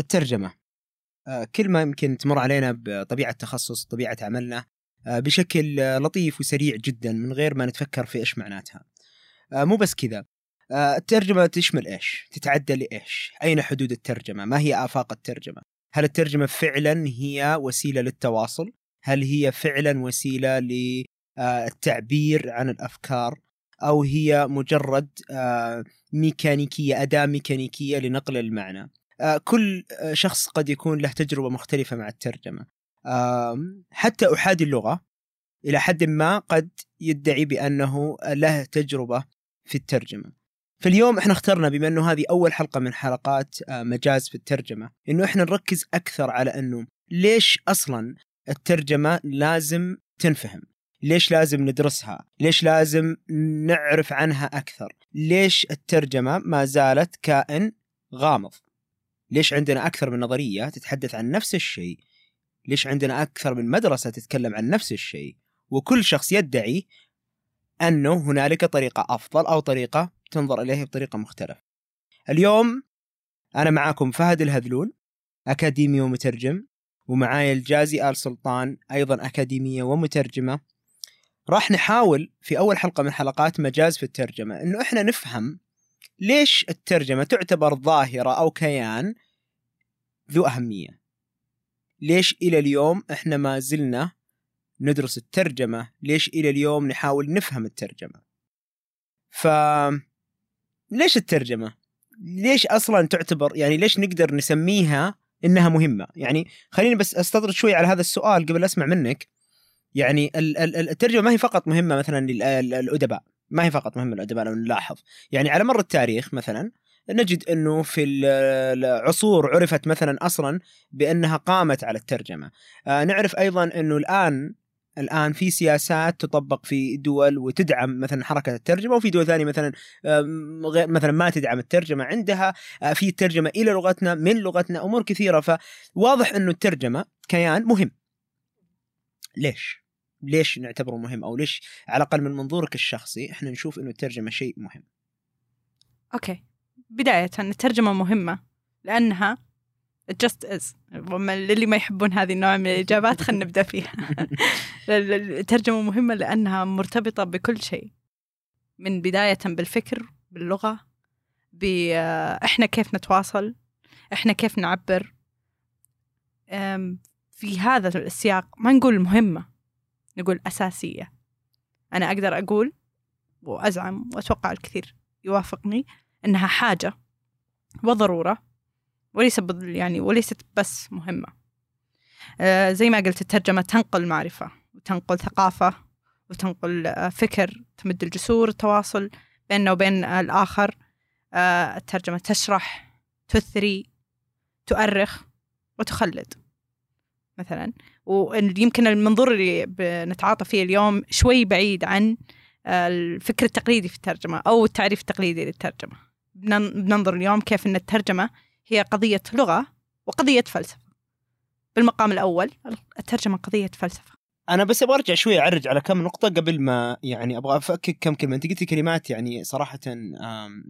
الترجمة آه، كلمة يمكن تمر علينا بطبيعة تخصص طبيعة عملنا آه، بشكل لطيف وسريع جدا من غير ما نتفكر في إيش معناتها آه، مو بس كذا الترجمة تشمل إيش؟ تتعدى لإيش؟ أين حدود الترجمة؟ ما هي آفاق الترجمة؟ هل الترجمة فعلا هي وسيلة للتواصل؟ هل هي فعلا وسيلة للتعبير عن الأفكار؟ أو هي مجرد ميكانيكية أداة ميكانيكية لنقل المعنى؟ آه، كل آه، شخص قد يكون له تجربة مختلفة مع الترجمة. حتى أحادي اللغة إلى حد ما قد يدعي بأنه له تجربة في الترجمة. فاليوم إحنا اخترنا بما إنه هذه أول حلقة من حلقات آه، مجاز في الترجمة إنه إحنا نركز أكثر على إنه ليش أصلا الترجمة لازم تنفهم؟ ليش لازم ندرسها؟ ليش لازم نعرف عنها أكثر؟ ليش الترجمة ما زالت كائن غامض؟ ليش عندنا أكثر من نظرية تتحدث عن نفس الشيء؟ ليش عندنا أكثر من مدرسة تتكلم عن نفس الشيء؟ وكل شخص يدعي أنه هنالك طريقة أفضل أو طريقة تنظر إليه بطريقة مختلفة. اليوم أنا معاكم فهد الهذلول اكاديمي ومترجم ومعاي الجازي آل سلطان أيضا أكاديمية ومترجمة. راح نحاول في أول حلقة من حلقات مجاز في الترجمة إنه إحنا نفهم ليش الترجمة تعتبر ظاهرة أو كيان ذو أهمية؟ ليش إلى اليوم إحنا ما زلنا ندرس الترجمة؟ ليش إلى اليوم نحاول نفهم الترجمة؟ ف ليش الترجمة؟ ليش أصلا تعتبر يعني ليش نقدر نسميها إنها مهمة؟ يعني خليني بس أستطرد شوي على هذا السؤال قبل أسمع منك. يعني الترجمة ما هي فقط مهمة مثلا للأدباء ما هي فقط مهمة الادباء لو نلاحظ. يعني على مر التاريخ مثلا نجد إنه في العصور عرفت مثلا أصلا بأنها قامت على الترجمة. آه نعرف أيضا إنه الآن الآن في سياسات تطبق في دول وتدعم مثلا حركة الترجمة وفي دول ثانية مثلا غير مثلا ما تدعم الترجمة عندها. آه، في ترجمة إلى لغتنا من لغتنا أمور كثيرة. فواضح إنه الترجمة كيان مهم. ليش؟ ليش نعتبره مهم أو ليش على الأقل من منظورك الشخصي إحنا نشوف إنه الترجمة شيء مهم. أوكي. بداية الترجمة مهمة لأنها just is. للي ما يحبون هذه النوع من الإجابات خلينا نبدأ فيها. الترجمة مهمة لأنها مرتبطة بكل شيء. من بداية بالفكر باللغة بإحنا كيف نتواصل إحنا كيف نعبر. في هذا السياق ما نقول مهمة. نقول أساسية. أنا أقدر أقول وأزعم وأتوقع الكثير يوافقني أنها حاجة وضرورة وليس يعني وليست بس مهمة. آه زي ما قلت الترجمة تنقل معرفة وتنقل ثقافة وتنقل آه فكر تمد الجسور التواصل بيننا وبين الآخر. آه الترجمة تشرح تثري تؤرخ وتخلد مثلا. ويمكن المنظور اللي بنتعاطى فيه اليوم شوي بعيد عن الفكر التقليدي في الترجمة أو التعريف التقليدي للترجمة. بننظر اليوم كيف أن الترجمة هي قضية لغة وقضية فلسفة. بالمقام الأول الترجمة قضية فلسفة. أنا بس أبغى أرجع شوي أعرج على كم نقطة قبل ما يعني أبغى أفكك كم كلمة. أنت قلتي كلمات يعني صراحة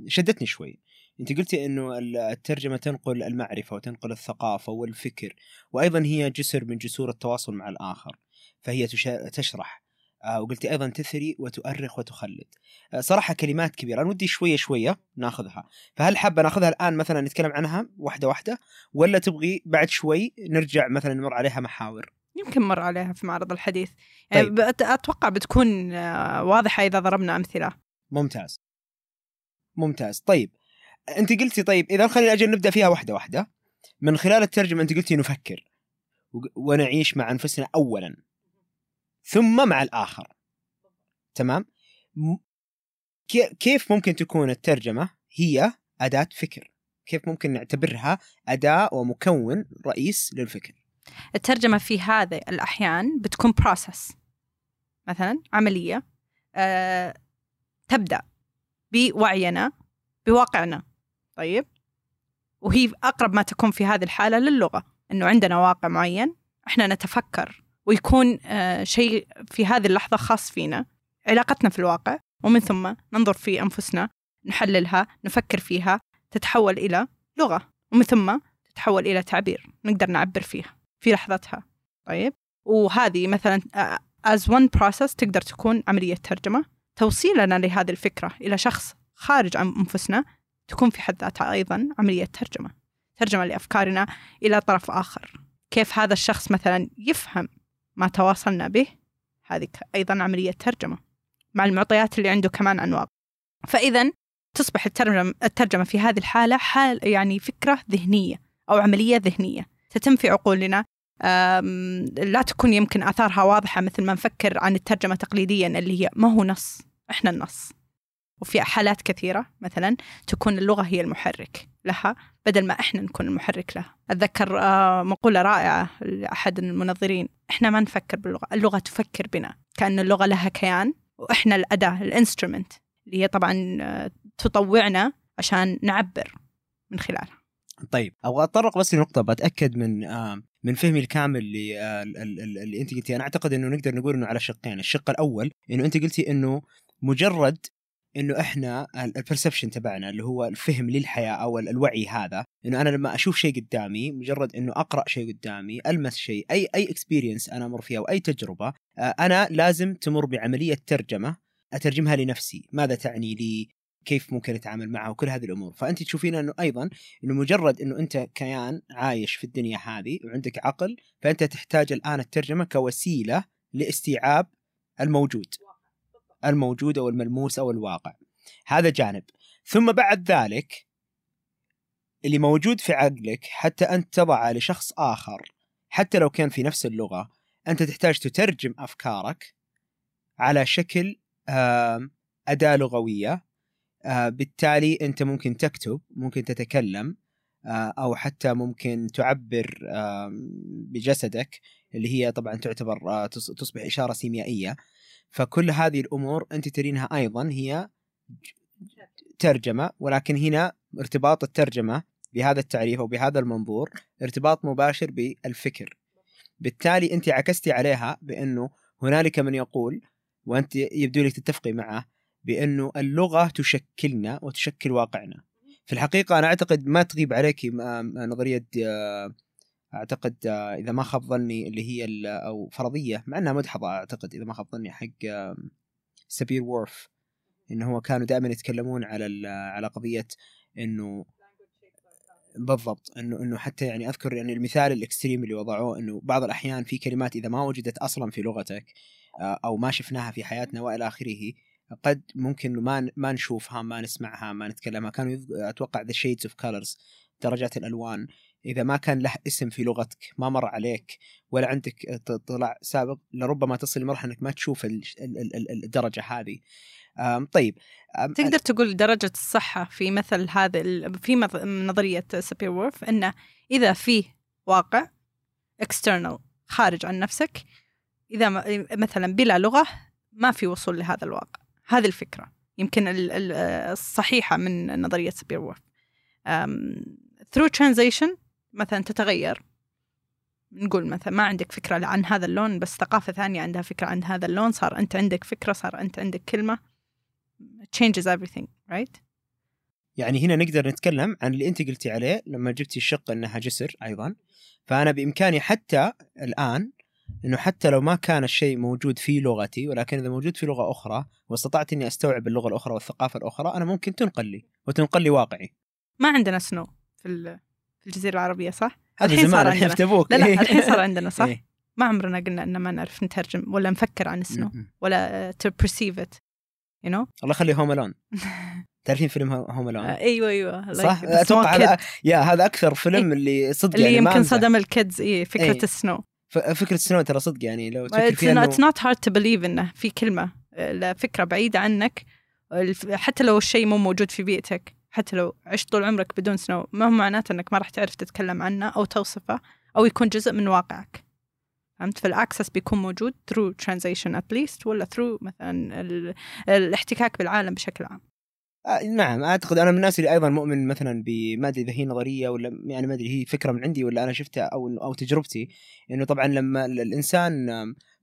شدتني شوي. انت قلتي انه الترجمة تنقل المعرفة وتنقل الثقافة والفكر وأيضا هي جسر من جسور التواصل مع الآخر فهي تشرح آه وقلتي أيضا تثري وتؤرخ وتخلد. آه صراحة كلمات كبيرة أنا ودي شوية شوية ناخذها فهل حابة ناخذها الآن مثلا نتكلم عنها واحدة واحدة ولا تبغي بعد شوي نرجع مثلا نمر عليها محاور؟ يمكن مر عليها في معرض الحديث. يعني طيب. أتوقع بتكون آه، واضحة إذا ضربنا أمثلة. ممتاز. ممتاز. طيب انت قلتي طيب إذا خلينا أجل نبدأ فيها واحدة واحدة. من خلال الترجمة انت قلتي نفكر ونعيش مع أنفسنا اولا. ثم مع الآخر. تمام؟ كيف ممكن تكون الترجمة هي أداة فكر؟ كيف ممكن نعتبرها أداة ومكون رئيس للفكر؟ الترجمة في هذه الأحيان بتكون بروسس مثلا عملية أه تبدأ بوعينا بواقعنا. طيب. وهي أقرب ما تكون في هذه الحالة للغة إنه عندنا واقع معين إحنا نتفكر ويكون آه شيء في هذه اللحظة خاص فينا علاقتنا في الواقع ومن ثم ننظر في أنفسنا نحللها نفكر فيها تتحول إلى لغة ومن ثم تتحول إلى تعبير نقدر نعبر فيها في لحظتها. طيب. وهذه مثلا as one process تقدر تكون عملية ترجمة توصيلنا لهذه الفكرة إلى شخص خارج عن أنفسنا تكون في حد ذاتها أيضا عملية ترجمة ترجمة لأفكارنا إلى طرف آخر. كيف هذا الشخص مثلا يفهم ما تواصلنا به؟ هذه أيضا عملية ترجمة مع المعطيات اللي عنده كمان عن واقع فإذا تصبح الترجمة, الترجمة في هذه الحالة حال يعني فكرة ذهنية أو عملية ذهنية. تتم في عقولنا لا تكون يمكن آثارها واضحة مثل ما نفكر عن الترجمة تقليديا اللي هي ما هو نص إحنا النص. وفي حالات كثيرة مثلا تكون اللغة هي المحرك لها بدل ما إحنا نكون المحرك لها. أتذكر آه، مقولة رائعة لأحد المنظرين إحنا ما نفكر باللغة اللغة تفكر بنا كأن اللغة لها كيان وإحنا الأداة الإنسترومنت اللي هي طبعا آه، تطوعنا عشان نعبر من خلالها. طيب أبغى أتطرق بس لنقطة بتأكد من آه من فهمي الكامل اللي أنت قلتي أنا أعتقد إنه نقدر نقول إنه على شقين. الشق الأول إنه أنت قلتي إنه مجرد إنه إحنا ال perception تبعنا اللي هو الفهم للحياة أو الوعي هذا إنه أنا لما أشوف شيء قدامي مجرد إنه أقرأ شيء قدامي ألمس شيء اي أي experience أنا أمر فيها أو أي تجربة آه، أنا لازم تمر بعملية ترجمة أترجمها لنفسي. ماذا تعني لي؟ كيف ممكن أتعامل معها وكل هذه الأمور. فأنت تشوفين إنه أيضا إنه مجرد إنه أنت كيان عايش في الدنيا هذه وعندك عقل فأنت تحتاج الآن الترجمة كوسيلة لاستيعاب الموجود. الموجود أو الملموس أو الواقع. هذا جانب. ثم بعد ذلك اللي موجود في عقلك حتى أنت تضعه لشخص آخر حتى لو كان في نفس اللغة أنت تحتاج تترجم أفكارك على شكل أداة لغوية بالتالي أنت ممكن تكتب ممكن تتكلم أو حتى ممكن تعبر بجسدك اللي هي طبعا تعتبر تصبح إشارة سيميائية. فكل هذه الأمور أنت ترينها أيضا هي ترجمة ولكن هنا ارتباط الترجمة بهذا التعريف أو بهذا المنظور ارتباط مباشر بالفكر. بالتالي أنت عكستي عليها بأنه هنالك من يقول وأنت يبدو لك تتفقي معه بأنه اللغة تشكلنا وتشكل واقعنا. في الحقيقة أنا أعتقد ما تغيب عليك نظرية آه، أعتقد آه، إذا ما خاب ظني اللي هي أو فرضية مع إنها مدحضة أعتقد إذا ما خاب ظني حق سبير وورف. انه هو كانوا دائما يتكلمون على على قضية إنه بالضبط إنه إنه حتى يعني أذكر يعني المثال ال extreme اللي وضعوه إنه بعض الأحيان في كلمات إذا ما وجدت أصلا في لغتك آه، أو ما شفناها في حياتنا وإلى آخره قد ممكن ما ما نشوفها ما نسمعها ما نتكلمها. كانوا أتوقع the shades of colors درجات الألوان. إذا ما كان له اسم في لغتك ما مر عليك ولا عندك اطلاع سابق لربما تصل لمرحله إنك ما تشوف الدرجة هذه. طيب تقدر تقول درجة الصحة في مثل هذا في نظرية Sapir-Whorf أنه إذا في واقع external خارج عن نفسك إذا مثلا بلا لغة ما في وصول لهذا الواقع. هذه الفكرة. يمكن الصحيحة من نظرية Sapir-Whorf through translation مثلا تتغير. نقول مثلا ما عندك فكرة عن هذا اللون بس ثقافة ثانية عندها فكرة عن هذا اللون صار أنت عندك فكرة صار أنت عندك كلمة. Changes everything right يعني هنا نقدر نتكلم عن اللي أنت قلتي عليه لما جبتي الشق أنها جسر أيضا. فأنا بإمكاني حتى الآن إنه حتى لو ما كان الشيء موجود في لغتي ولكن إذا موجود في لغة أخرى واستطعت إني أستوعب اللغة الأخرى والثقافة الأخرى أنا ممكن تنقل لي وتنقل لي واقعي. ما عندنا سنو في في الجزيرة العربية صح؟ هذا زمان الحين تبوك لا لا الحين صار عندنا صح؟ إيه. ما عمرنا قلنا إن ما نعرف نترجم ولا نفكر عن السنو ولا to perceive it you know الله يخلي Home Alone تعرفين فيلم Home Alone؟ آه أيوه أيوه صح؟ أتوقع هذا يا هذا أكثر فيلم اللي صدق اللي يعني يمكن صدم ال kids اي فكرة إيه. ال snow فكرة snow ترى صدق يعني لو تفكر فيها it's not hard to believe إنه في كلمة فكرة بعيدة عنك. حتى لو الشيء مو موجود في بيئتك. حتى لو عشت طول عمرك بدون snow ما هو معناته إنك ما راح تعرف تتكلم عنه أو توصفه أو يكون جزء من واقعك. فهمت؟ فال access بيكون موجود through translation at least ولا through مثلا الاحتكاك بالعالم بشكل عام. آه نعم أعتقد أنا من الناس اللي أيضا مؤمن مثلا بما أدري إذا هي نظرية ولا يعني ما أدري هي فكرة من عندي ولا أنا شفتها أو أو تجربتي إنه طبعا لما الإنسان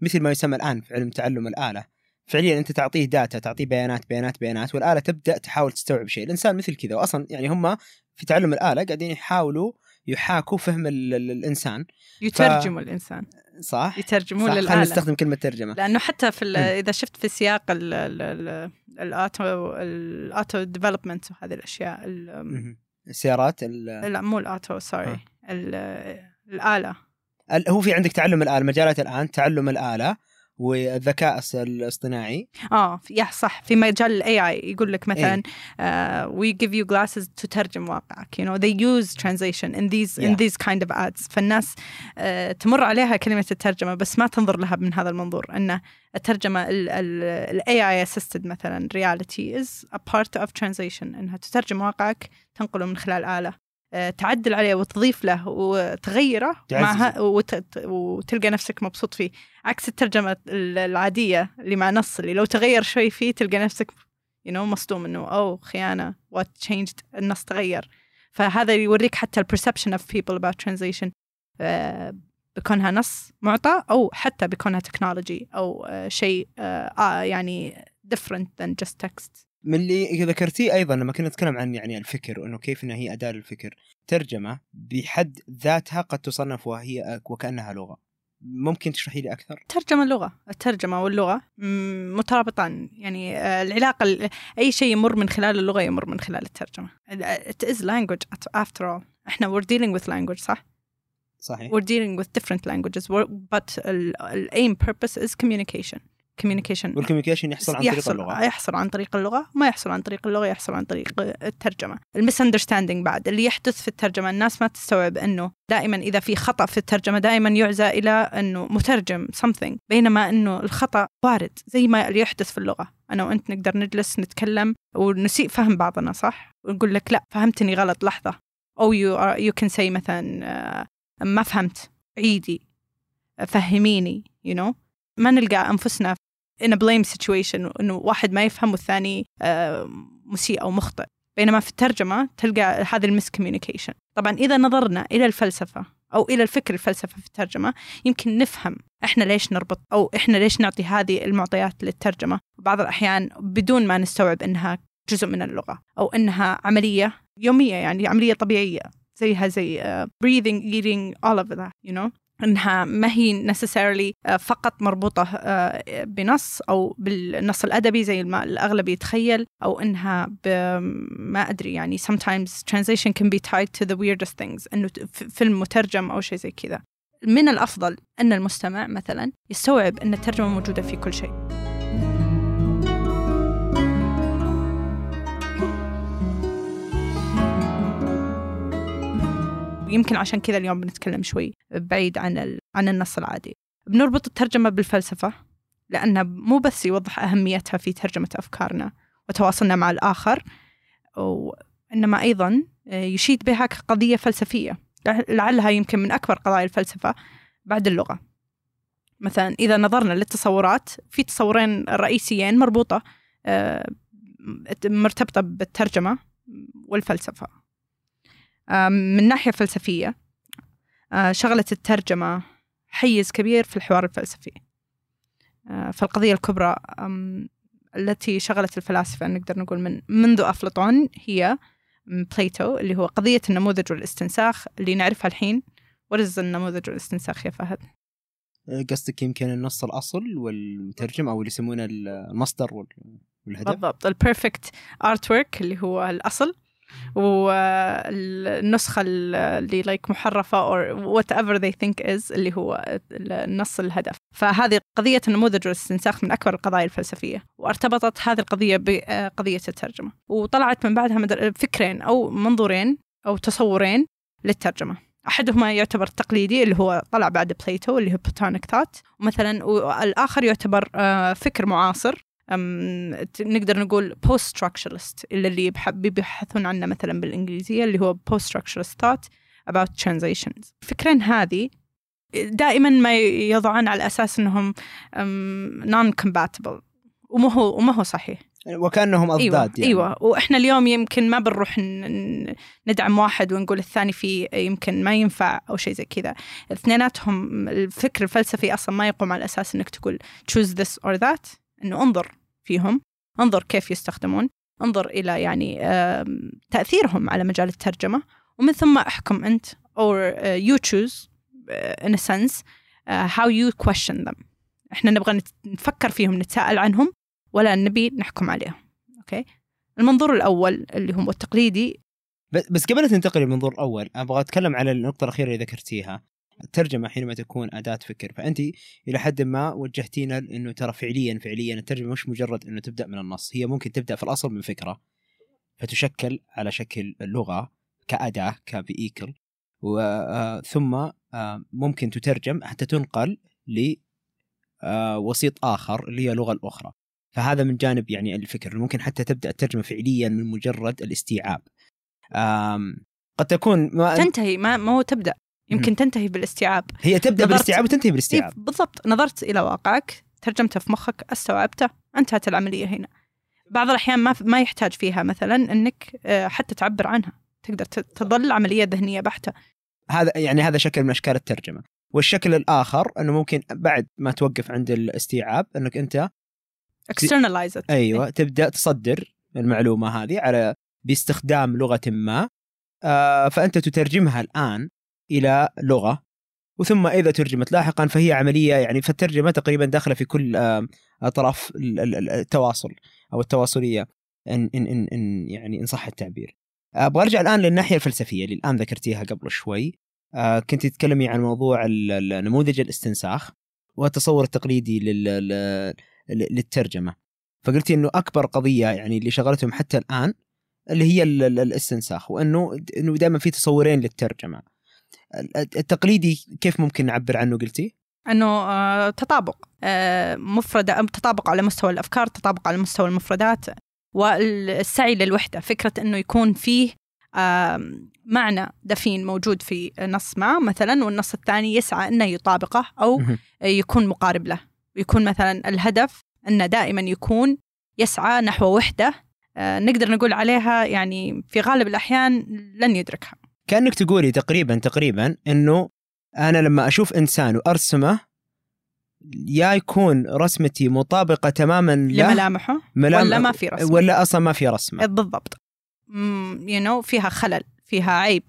مثل ما يسمى الآن في علم تعلم الآلة فعليا أنت تعطيه data تعطيه بيانات بيانات بيانات والآلة تبدأ تحاول تستوعب شيء الإنسان مثل كذا واصلا يعني هم في تعلم الآلة قاعدين يحاولوا يحاكوا فهم ال ال الإنسان يترجموا الإنسان صح؟ يترجمون صح خلينا نستخدم كلمة ترجمة لأنه حتى في. إذا شفت في سياق ال- ال- ال- ال auto ال auto development وهذه الأشياء. السيارات ال- لا مو ال auto sorry. ال- الآلة ال- هو في عندك تعلم الآلة مجالات الآن تعلم الآلة والذكاء الاصطناعي. آه يا صح. في مجال ال AI يقول لك مثلا إيه. uh, we give you glasses تترجم واقعك. Know they use translation in these in Yeah. these kind of ads. فالناس uh, تمر عليها كلمة الترجمة بس ما تنظر لها من هذا المنظور. أن الترجمة ال ال ال AI assisted مثلا reality is a part of translation. أنها تترجم واقعك تنقله من خلال آه، تعدل عليه وتضيف له وتغيره. معها وت... وتلقى نفسك مبسوط فيه. عكس الترجمة ال- العادية اللي مع نص اللي لو تغير شوي فيه تلقى نفسك you know مصدوم إنه أو خيانة what changed النص تغير. فهذا يوريك حتى ال perception of people about translation آه، بكونها نص معطى أو حتى بكونها تكنولوجي أو آه، شيء آه، آه، يعني different than just text. من اللي ذكرتيه أيضا لما كنا نتكلم عن يعني الفكر وإنه كيف إنها هي أداة للفكر ترجمة بحد ذاتها قد تصنف وهي وكأنها لغة. ممكن تشرحي لي أكثر؟ ترجمة اللغة الترجمة واللغة مم، مترابطان. يعني آه، العلاقة ال- أي شيء يمر من خلال اللغة يمر من خلال الترجمة. it is language after all. إحنا we're dealing with language صح؟ صحيح. We're dealing with different languages. But ال aim purpose is communication. Communication. وال communication يحصل عن طريق اللغة. يحصل عن طريق اللغة ما يحصل عن طريق اللغة يحصل عن طريق الترجمة. ال misunderstanding بعد اللي يحدث في الترجمة الناس ما تستوعب أنه دائما إذا في خطأ في الترجمة دائما يعزى إلى أنه مترجم something بينما أنه الخطأ وارد زي ما اللي يحدث في اللغة. أنا وأنت نقدر نجلس نتكلم ونسيء فهم بعضنا صح؟ ونقول لك لا فهمتني غلط لحظة. أو you, are, you can say مثلا آه، ما فهمت عيدي فهميني you know. ما نلقى أنفسنا in a blame situation إنه واحد ما يفهم والثاني آه، مسيء أو مخطئ. بينما في الترجمة تلقى هذا المس كوميونيكيشن طبعا إذا نظرنا إلى الفلسفة أو إلى الفكر الفلسفه في الترجمة يمكن نفهم إحنا ليش نربط أو إحنا ليش نعطي هذه المعطيات للترجمة. بعض الأحيان بدون ما نستوعب إنها جزء من اللغة أو إنها عملية يومية يعني عملية طبيعية زيها زي آه، breathing eating all of that you know. إنها ما هي necessarily آه، فقط مربوطة آه، بنص أو بالنص الأدبي زي ما الأغلب يتخيل أو إنها ما أدري يعني sometimes translation can be tied to the weirdest things إنه فيلم مترجم أو شيء زي كذا. من الأفضل إن المستمع مثلا يستوعب إن الترجمة موجودة في كل شيء. يمكن عشان كذا اليوم بنتكلم شوي بعيد عن ال... عن النص العادي. بنربط الترجمة بالفلسفة لأنها مو بس يوضح أهميتها في ترجمة أفكارنا وتواصلنا مع الآخر وإنما أيضا يشيد بها كقضية فلسفية. لعلها يمكن من أكبر قضايا الفلسفة بعد اللغة. مثلا إذا نظرنا للتصورات في تصورين رئيسيين مربوطة آه، مرتبطة بالترجمة والفلسفة. من ناحية فلسفية آه، شغلت الترجمة حيز كبير في الحوار الفلسفي. آه، فالقضية الكبرى التي شغلت الفلاسفة نقدر نقول من منذ أفلاطون هي بليتو اللي هو قضية النموذج والاستنساخ اللي نعرفها الحين. ورز النموذج والاستنساخ يا فهد؟ قصدك يمكن النص الأصل والمترجم أو اللي يسمونه المصدر وال- والهدف؟ بالضبط. ال perfect artwork اللي هو الأصل. والنسخة اللي like محرفة or whatever they think is اللي هو النص الهدف. فهذه قضية النموذج والاستنساخ من أكبر القضايا الفلسفية وارتبطت هذه القضية بقضية الترجمة. وطلعت من بعدها فكرين أو منظورين أو تصورين للترجمة. أحدهما يعتبر تقليدي اللي هو طلع بعد Plato اللي هو Platonic thought ومثلا الآخر يعتبر آه، فكر معاصر. نقدر نقول post structuralist اللي اللي يبح- بيبحثون عنه مثلا بالإنجليزية اللي هو post structuralist thought about translations الفكرين هذه دائما ما يضعون على أساس أنهم non compatible وما هو وما هو صحيح. وكأنهم أضداد أيوه يعني. إيوه. وإحنا اليوم يمكن ما بنروح ندعم واحد ونقول الثاني فيه يمكن ما ينفع أو شيء زي كذا. اثنيناتهم الفكر الفلسفي أصلا ما يقوم على أساس إنك تقول choose this or that. إنه انظر فيهم انظر كيف يستخدمون انظر إلى يعني تأثيرهم على مجال الترجمة ومن ثم أحكم أنت or uh, you choose uh, in a sense uh, how you question them. إحنا نبغى نفكر فيهم نتساءل عنهم ولا نبي نحكم عليهم. أوكي؟ المنظور الأول اللي هو التقليدي. بس قبل لا تنتقل للمنظور الأول أبغى أتكلم على النقطة الأخيرة اللي ذكرتيها. الترجمة حينما تكون أداة فكر. فانت إلى حد ما وجهتينا إنه ترى فعليا فعليا الترجمة مش مجرد إنه تبدأ من النص هي ممكن تبدأ في الأصل من فكرة فتشكل على شكل لغه كأداة كفييكل وثم ممكن تترجم حتى تنقل لوسيط آخر اللي هي اللغة الأخرى. فهذا من جانب يعني الفكر ممكن حتى تبدأ الترجمة فعليا من مجرد الاستيعاب. قد تكون ما تنتهي ما ما هو تبدأ. يمكن تنتهي بالاستيعاب. هي تبدأ بالاستيعاب وتنتهي إيه بالاستيعاب بالضبط. نظرت إلى واقعك ترجمته في مخك استوعبته انتهت العملية هنا. بعض الأحيان ما ما يحتاج فيها مثلا إنك آه، حتى تعبر عنها. تقدر تظل عملية ذهنية بحتة. هذا يعني هذا شكل من أشكال الترجمة. والشكل الآخر إنه ممكن بعد ما توقف عند الاستيعاب إنك أنت externalize it. أيوه تبدأ تصدر المعلومة هذه على باستخدام لغة ما. آه فأنت تترجمها الآن إلى لغة وثم إذا ترجمت لاحقا فهي عملية يعني فالترجمة تقريبا داخلة في كل آه أطراف ال- ال- ال- التواصل أو التواصلية إن إن إن, إن يعني إن صح التعبير. أبغى أرجع الآن للناحية الفلسفية اللي الآن ذكرتيها قبل شوي. آه كنت تتكلمي عن موضوع نموذج الاستنساخ والتصور التقليدي لل- لل- للترجمة. فقلتي إنه أكبر قضية يعني اللي شغلتهم حتى الآن اللي هي ال- ال- الاستنساخ وإنه إنه دائما في تصورين للترجمة. ال- التقليدي كيف ممكن نعبر عنه قلتي؟ إنه آه، تطابق آه، مفردة تطابق على مستوى الأفكار تطابق على مستوى المفردات والسعي للوحدة فكرة إنه يكون فيه آم، معنى دفين موجود في نص ما مثلا والنص الثاني يسعى إنه يطابقه أو. يكون مقارب له يكون مثلا الهدف إنه دائما يكون يسعى نحو وحدة آه، نقدر نقول عليها يعني في غالب الأحيان لن يدركها كأنك تقولي تقريبا تقريبا إنه أنا لما أشوف إنسان وأرسمه يا يكون رسمتي مطابقة تماما لملامحه؟ ملام- ولا ما في رسم ولا أصلا ما في رسمة. بالضبط. يو نو فيها خلل فيها عيب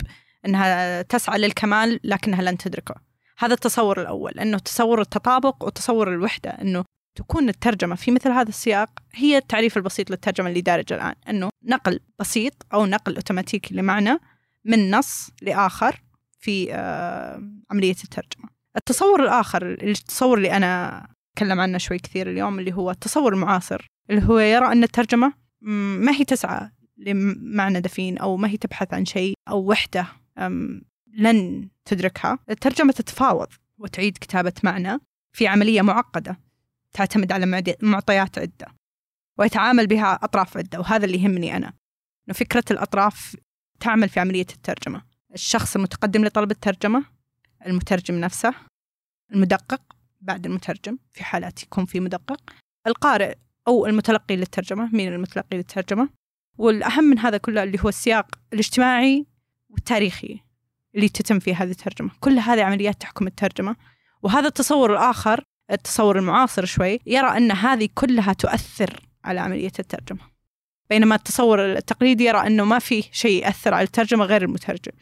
إنها تسعى للكمال لكنها لن تدركه. هذا التصور الأول إنه تصور التطابق وتصور الوحدة إنه تكون الترجمة في مثل هذا السياق هي التعريف البسيط للترجمة اللي دارجة الآن إنه نقل بسيط أو نقل أوتوماتيكي لمعنى من نص لآخر في آه، عملية الترجمة. التصور الآخر التصور اللي أنا أتكلم عنه شوي كثير اليوم اللي هو التصور المعاصر اللي هو يرى أن الترجمة مم، ما هي تسعى لمعنى دفين أو ما هي تبحث عن شيء أو وحدة لن تدركها. الترجمة تتفاوض وتعيد كتابة معنى في عملية معقدة تعتمد على معطيات عدة ويتعامل بها أطراف عدة وهذا اللي يهمني أنا. إنه فكرة الأطراف تعمل في عملية الترجمة. الشخص المتقدم لطلب الترجمة المترجم نفسه المدقق بعد المترجم في حالات يكون في مدقق القارئ أو المتلقي للترجمة مين المتلقي للترجمة. والأهم من هذا كله اللي هو السياق الاجتماعي والتاريخي اللي تتم فيه هذه الترجمة. كل هذه عمليات تحكم الترجمة. وهذا التصور الآخر التصور المعاصر شوي يرى أن هذه كلها تؤثر على عملية الترجمة. بينما التصور التقليدي يرى أنه ما في شيء يأثر على الترجمة غير المترجم.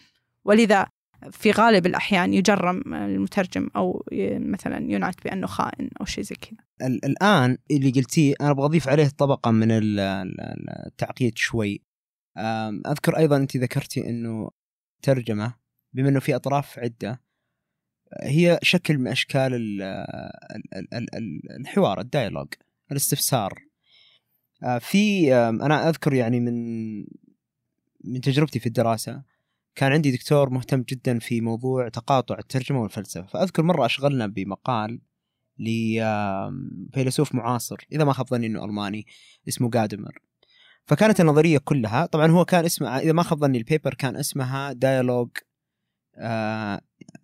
ولذا في غالب الأحيان يجرم المترجم أو مثلا ينعت بأنه خائن أو شيء زي كذا. ال- الآن اللي قلتيه أنا أبغى أضيف عليه طبقة من ال- ال- التعقيد شوي. أم، أذكر أيضا أنت ذكرتي أنه ترجمة بما أنه في أطراف عدة هي شكل من أشكال ال- ال- ال- ال- ال- الحوار الديالوج الاستفسار. في آم، أنا أذكر يعني من من تجربتي في الدراسة كان عندي دكتور مهتم جدا في موضوع تقاطع الترجمة والفلسفة. فأذكر مرة أشغلنا بمقال لفيلسوف معاصر إذا ما خاب ظني إنه ألماني اسمه Gadamer فكانت النظرية كلها طبعا هو كان اسمها إذا ما خاب ظني ال paper كان اسمها Dialogue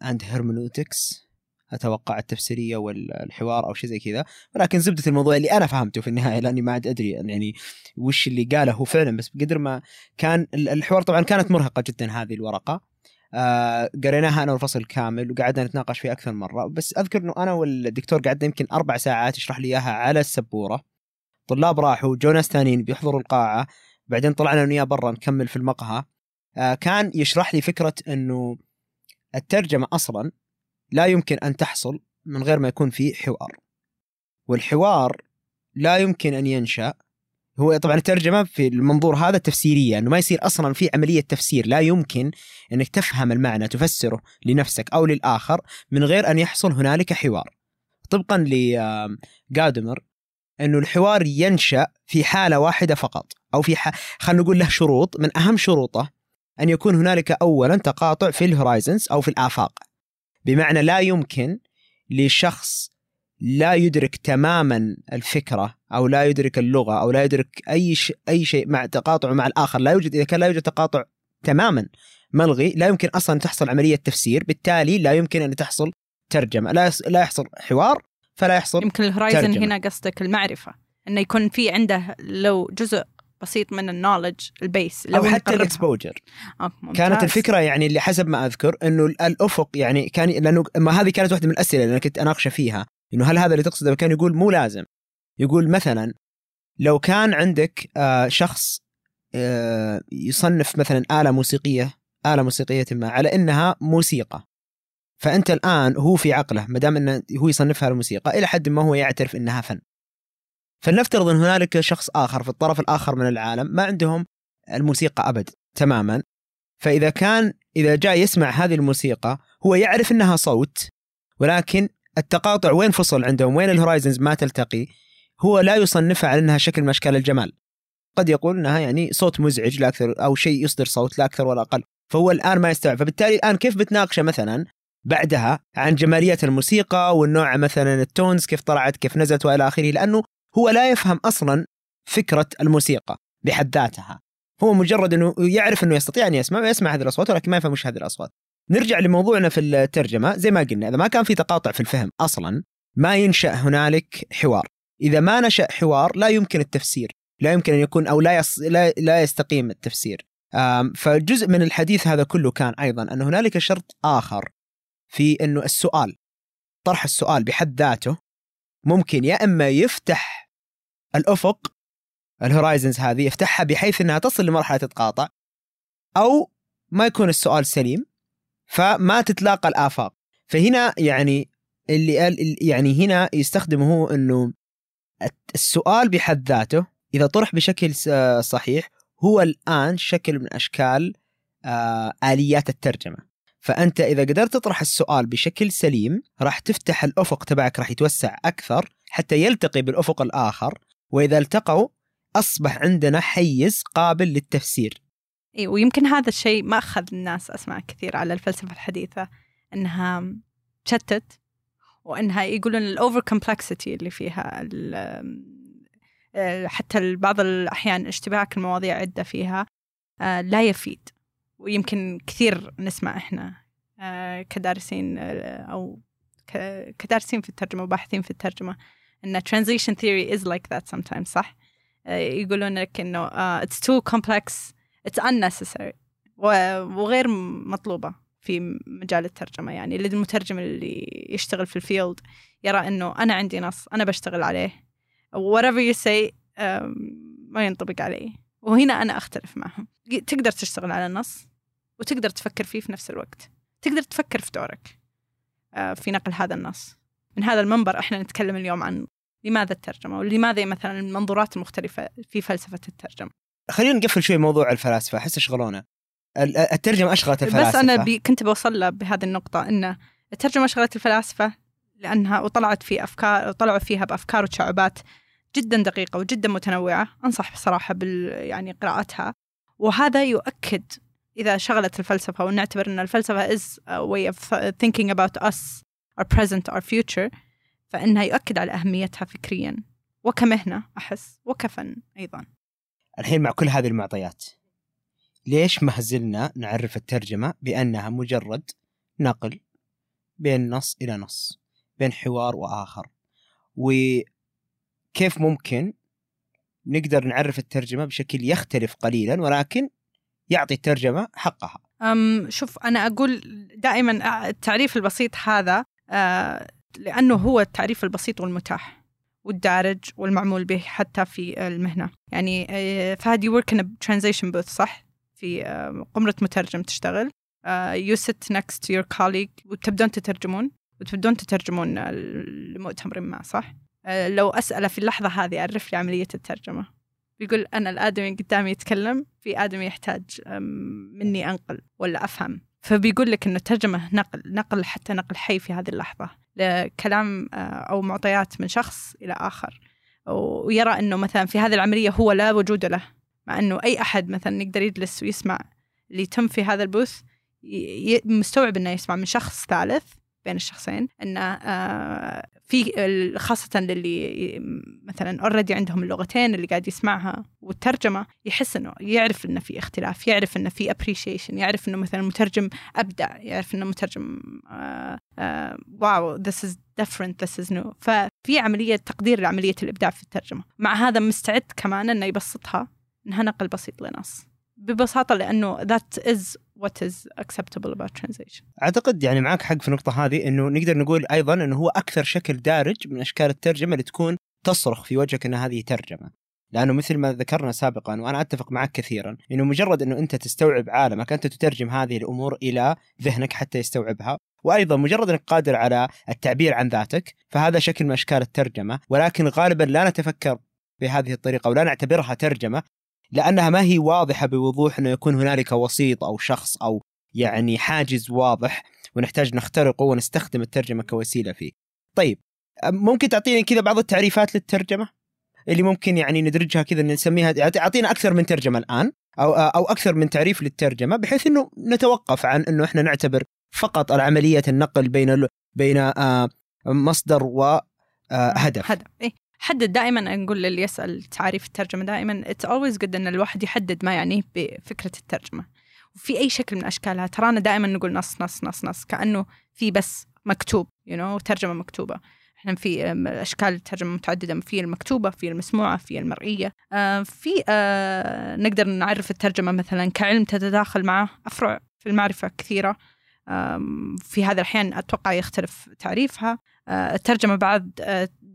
and Hermeneutics أتوقع التفسيرية والحوار أو شيء زي كذا. ولكن زبدة الموضوع اللي أنا فهمته في النهاية لأني ما عاد أدري يعني وش اللي قاله هو فعلا بس بقدر ما كان ال- الحوار طبعا كانت مرهقة جدا هذه الورقة. آه قريناها أنا والفصل كامل وقعدنا نتناقش فيها أكثر مرة. بس أذكر إنه أنا والدكتور قعدنا يمكن أربع ساعات يشرح لي إياها على السبورة. طلاب راحوا جو ناس ثانيين بيحضروا القاعة. بعدين طلعنا وياه برا نكمل في المقهى. آه كان يشرح لي فكرة إنه الترجمة أصلا لا يمكن أن تحصل من غير ما يكون في حوار. والحوار لا يمكن أن ينشأ. هو طبعا الترجمة في المنظور هذا تفسيرية أنه ما يصير أصلا في عملية تفسير. لا يمكن أنك تفهم المعنى تفسره لنفسك أو للآخر من غير أن يحصل هنالك حوار. طبقا لجادمر أنه الحوار ينشأ في حالة واحدة فقط أو في. خلينا نقول له شروط. من أهم شروطه أن يكون هنالك أولا تقاطع في الهورايزنز أو في الآفاق. بمعنى لا يمكن لشخص لا يدرك تماما الفكرة أو لا يدرك اللغة أو لا يدرك أي شيء أي شيء مع تقاطعه مع الآخر. لا يوجد إذا كان لا يوجد تقاطع تماما ملغي لا يمكن أصلا تحصل عملية تفسير. بالتالي لا يمكن أن تحصل ترجمة. لا لا يحصل حوار فلا يحصل يمكن ال horizon هنا قصدك المعرفة إنه يكون في عنده لو جزء بسيط من ال knowledge base أو حتى الاكسبوجر آه كانت الفكرة يعني اللي حسب ما أذكر إنه الأفق يعني كان لأنه ما هذه كانت واحدة من الأسئلة اللي أنا كنت أناقشه فيها. إنه هل هذا اللي تقصده؟ كان يقول مو لازم. يقول مثلا لو كان عندك آه شخص آه يصنف مثلا آلة موسيقية آلة موسيقية ما على إنها موسيقى. فأنت الآن هو في عقله ما دام إنه هو يصنفها الموسيقى إلى حد ما هو يعترف إنها فن. فلنفترض إن هنالك شخص آخر في الطرف الآخر من العالم ما عندهم الموسيقى أبد تماما. فإذا كان إذا جاء يسمع هذه الموسيقى هو يعرف إنها صوت ولكن التقاطع وين فصل عندهم؟ وين ال horizons ما تلتقي؟ هو لا يصنفها على إنها شكل من أشكال الجمال. قد يقول إنها يعني صوت مزعج لا أكثر أو شيء يصدر صوت لا أكثر ولا أقل. فهو الآن ما يستوعب. فبالتالي الآن كيف بتناقشه مثلا بعدها عن جمالية الموسيقى والنوع مثلا ال tones كيف طلعت كيف نزلت وإلى آخره؟ لأنه هو لا يفهم أصلا فكرة الموسيقى بحد ذاتها. هو مجرد إنه يعرف إنه يستطيع أن يسمع ويسمع هذه الأصوات ولكن ما يفهم هذه الأصوات. نرجع لموضوعنا في الترجمة. زي ما قلنا إذا ما كان في تقاطع في الفهم أصلا ما ينشأ هنالك حوار. إذا ما نشأ حوار لا يمكن التفسير. لا يمكن أن يكون أو لا يص... لا, لا يستقيم التفسير. فجزء من الحديث هذا كله كان أيضا أن هنالك شرط آخر في إنه السؤال طرح السؤال بحد ذاته ممكن يا إما يفتح الأفق الهورايزنز هذه يفتحها بحيث إنها تصل لمرحلة تتقاطع أو ما يكون السؤال سليم فما تتلاقى الآفاق. فهنا يعني اللي قال يعني هنا يستخدمه هو إنه السؤال بحد ذاته إذا طرح بشكل صحيح هو الآن شكل من أشكال آه، آليات الترجمة. فأنت إذا قدرت تطرح السؤال بشكل سليم راح تفتح الأفق تبعك راح يتوسع أكثر حتى يلتقي بالأفق الآخر وإذا التقوا أصبح عندنا حيز قابل للتفسير. اي ويمكن هذا الشيء ما أخذ الناس اسمع كثير على الفلسفة الحديثة إنها تشتت وإنها يقولون ال over complexity اللي فيها آه، حتى بعض الأحيان اشتباك المواضيع عدة فيها آه، لا يفيد. ويمكن كثير نسمع إحنا آه، كدارسين أو كدارسين في الترجمة وباحثين في الترجمة. إن translation theory is like that sometimes صح؟ يقولون لك إنه uh, it's too complex it's unnecessary. وغير مطلوبة في مجال الترجمة يعني المترجم اللي يشتغل في الفيلد يرى أنه أنا عندي نص أنا بشتغل عليه. Whatever you say ما ينطبق عليه وهنا أنا أختلف معهم. تقدر تشتغل على النص وتقدر تفكر فيه في نفس الوقت. تقدر تفكر في دورك آه، في نقل هذا النص. من هذا المنبر إحنا نتكلم اليوم عن لماذا الترجمة ولماذا مثلا المنظورات المختلفة في فلسفة الترجمة؟ خلينا نقفل شوي موضوع الفلاسفة أحس اشغلونا الترجمة أشغلت الفلاسفة. بس أنا بي كنت بوصل له بهذه النقطة ان الترجمة أشغلت الفلاسفة لأنها وطلعت في أفكار وطلعوا فيها بأفكار وتشعبات جدا دقيقة وجدا متنوعة أنصح بصراحة بال يعني قراءتها. وهذا يؤكد إذا شغلت الفلسفة ونعتبر إن الفلسفة is a way of thinking about us our present our future فإنها يؤكد على أهميتها فكريا. وكمهنه أحس وكفن أيضا. الحين مع كل هذه المعطيات ليش ما زلنا نعرف الترجمة بأنها مجرد نقل بين نص إلى نص بين حوار وآخر؟ وكيف ممكن نقدر نعرف الترجمة بشكل يختلف قليلا ولكن يعطي الترجمة حقها؟ أم شوف أنا أقول دائما التعريف البسيط هذا لأنه هو التعريف البسيط والمتاح والدارج والمعمول به حتى في المهنة. يعني آه، فهد you work in translation booth صح؟ في آه، قمرة مترجم تشتغل. يو sit next to your colleague. وتبدون تترجمون. وتبدون تترجمون لمؤتمر ما صح؟ آه، لو أسأله في اللحظة هذه عرف لي عملية الترجمة. بيقول أنا الآدمي قدامي يتكلم في آدمي يحتاج مني أنقل ولا أفهم. فبيقول لك أنه الترجمة نقل نقل حتى نقل حي في هذه اللحظة. لكلام آه، أو معطيات من شخص إلى آخر. ويرى أنه مثلا في هذه العملية هو لا وجود له. مع أنه أي أحد مثلا يقدر يجلس ويسمع اللي تم في هذا ال booth مستوعب أنه يسمع من شخص ثالث بين الشخصين إنه آه، في خاصة للي مثلا already عندهم اللغتين اللي قاعد يسمعها والترجمة يحس إنه يعرف إنه في اختلاف، يعرف إنه في appreciation، يعرف إنه مثلا المترجم أبدع، يعرف إنه مترجم wow this is different this is new، ففي عملية تقدير لعملية الإبداع في الترجمة، مع هذا مستعد كمان إنه يبسطها إنها نقل بسيط لنص. ببساطة لأنه that is what is acceptable about translation. أعتقد يعني معك حق في النقطة هذه إنه نقدر نقول أيضا إنه هو أكثر شكل دارج من أشكال الترجمة اللي تكون تصرخ في وجهك ان هذه ترجمة. لأنه مثل ما ذكرنا سابقا وأنا أتفق معك كثيرا إنه مجرد إنه أنت تستوعب عالمك أنت تترجم هذه الأمور إلى ذهنك حتى يستوعبها. وأيضا مجرد إنك قادر على التعبير عن ذاتك فهذا شكل من أشكال الترجمة. ولكن غالبا لا نتفكر بهذه الطريقة ولا نعتبرها ترجمة. لأنها ما هي واضحة بوضوح إنه يكون هنالك وسيط أو شخص أو يعني حاجز واضح ونحتاج نخترقه ونستخدم الترجمة كوسيلة فيه. طيب ممكن تعطيني كذا بعض التعريفات للترجمة اللي ممكن يعني ندرجها كذا نسميها أعطينا أكثر من ترجمة الآن أو أو أكثر من تعريف للترجمة بحيث إنه نتوقف عن إنه إحنا نعتبر فقط العملية النقل بين بين آه، مصدر وهدف آه، هدف إيه؟ حدد دائما نقول للي يسأل تعريف الترجمة دائما it's always good إن الواحد يحدد ما يعنيه بفكرة الترجمة. وفي أي شكل من أشكالها ترانا دائما نقول نص نص نص نص كأنه في بس مكتوب you you know, ترجمة مكتوبة. إحنا في أشكال الترجمه متعددة في المكتوبة في المسموعة في المرئية. آه في آه نقدر نعرف الترجمة مثلا كعلم تتداخل مع أفرع في المعرفة كثيرة. في هذا الأحيان أتوقع يختلف تعريفها. آه، الترجمة بعد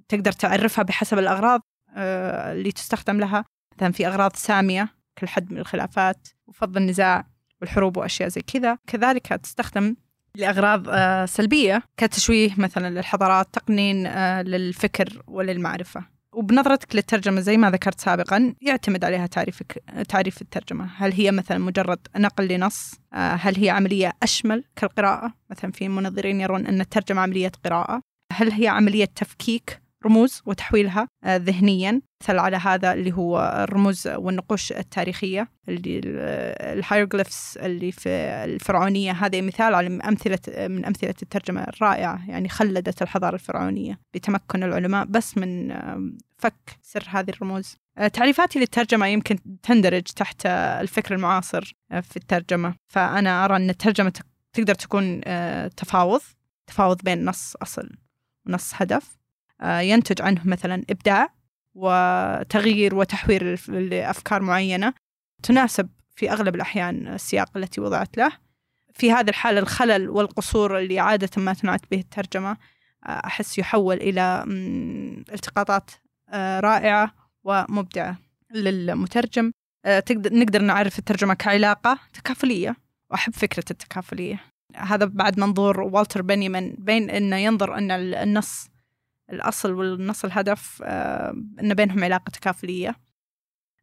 تقدر تعرفها بحسب الأغراض آه، اللي تستخدم لها. مثلا في أغراض سامية كالحد من الخلافات وفض النزاع والحروب وأشياء زي كذا. كذلك تستخدم لأغراض سلبية كتشويه مثلا للحضارات تقنين للفكر وللمعرفة. وبنظرتك للترجمة زي ما ذكرت سابقا يعتمد عليها تعريفك تعريف الترجمة. هل هي مثلا مجرد نقل لنص؟ آه، هل هي عملية أشمل كالقراءة؟ مثلا في منظرين يرون أن الترجمة عملية قراءة. هل هي عملية تفكيك؟ رموز وتحويلها آه، ذهنيا مثل على هذا اللي هو الرموز والنقوش التاريخية اللي الهيروغليفس اللي في الفرعونية. هذا مثال على أمثلة من أمثلة الترجمة الرائعة يعني خلدت الحضارة الفرعونية بتمكن العلماء بس من فك سر هذه الرموز. آه، تعريفاتي للترجمة يمكن تندرج تحت الفكر المعاصر آه، في الترجمة. فأنا أرى أن الترجمة تقدر تكون تفاوض تفاوض بين نص أصل ونص هدف. آه، ينتج عنه مثلا إبداع وتغيير وتحوير لأفكار معينة تناسب في أغلب الأحيان السياق التي وضعت له. في هذه الحالة الخلل والقصور اللي عادة ما تنعت به الترجمة آه، أحس يحول إلى التقاطات آه، رائعة ومبدعة للمترجم. نقدر نعرف الترجمة كعلاقة تكافلية. وأحب فكرة التكافلية. هذا بعد منظور والتر بنيمان بين أنه ينظر أن النص الأصل والنص الهدف آه، أن بينهم علاقة تكافلية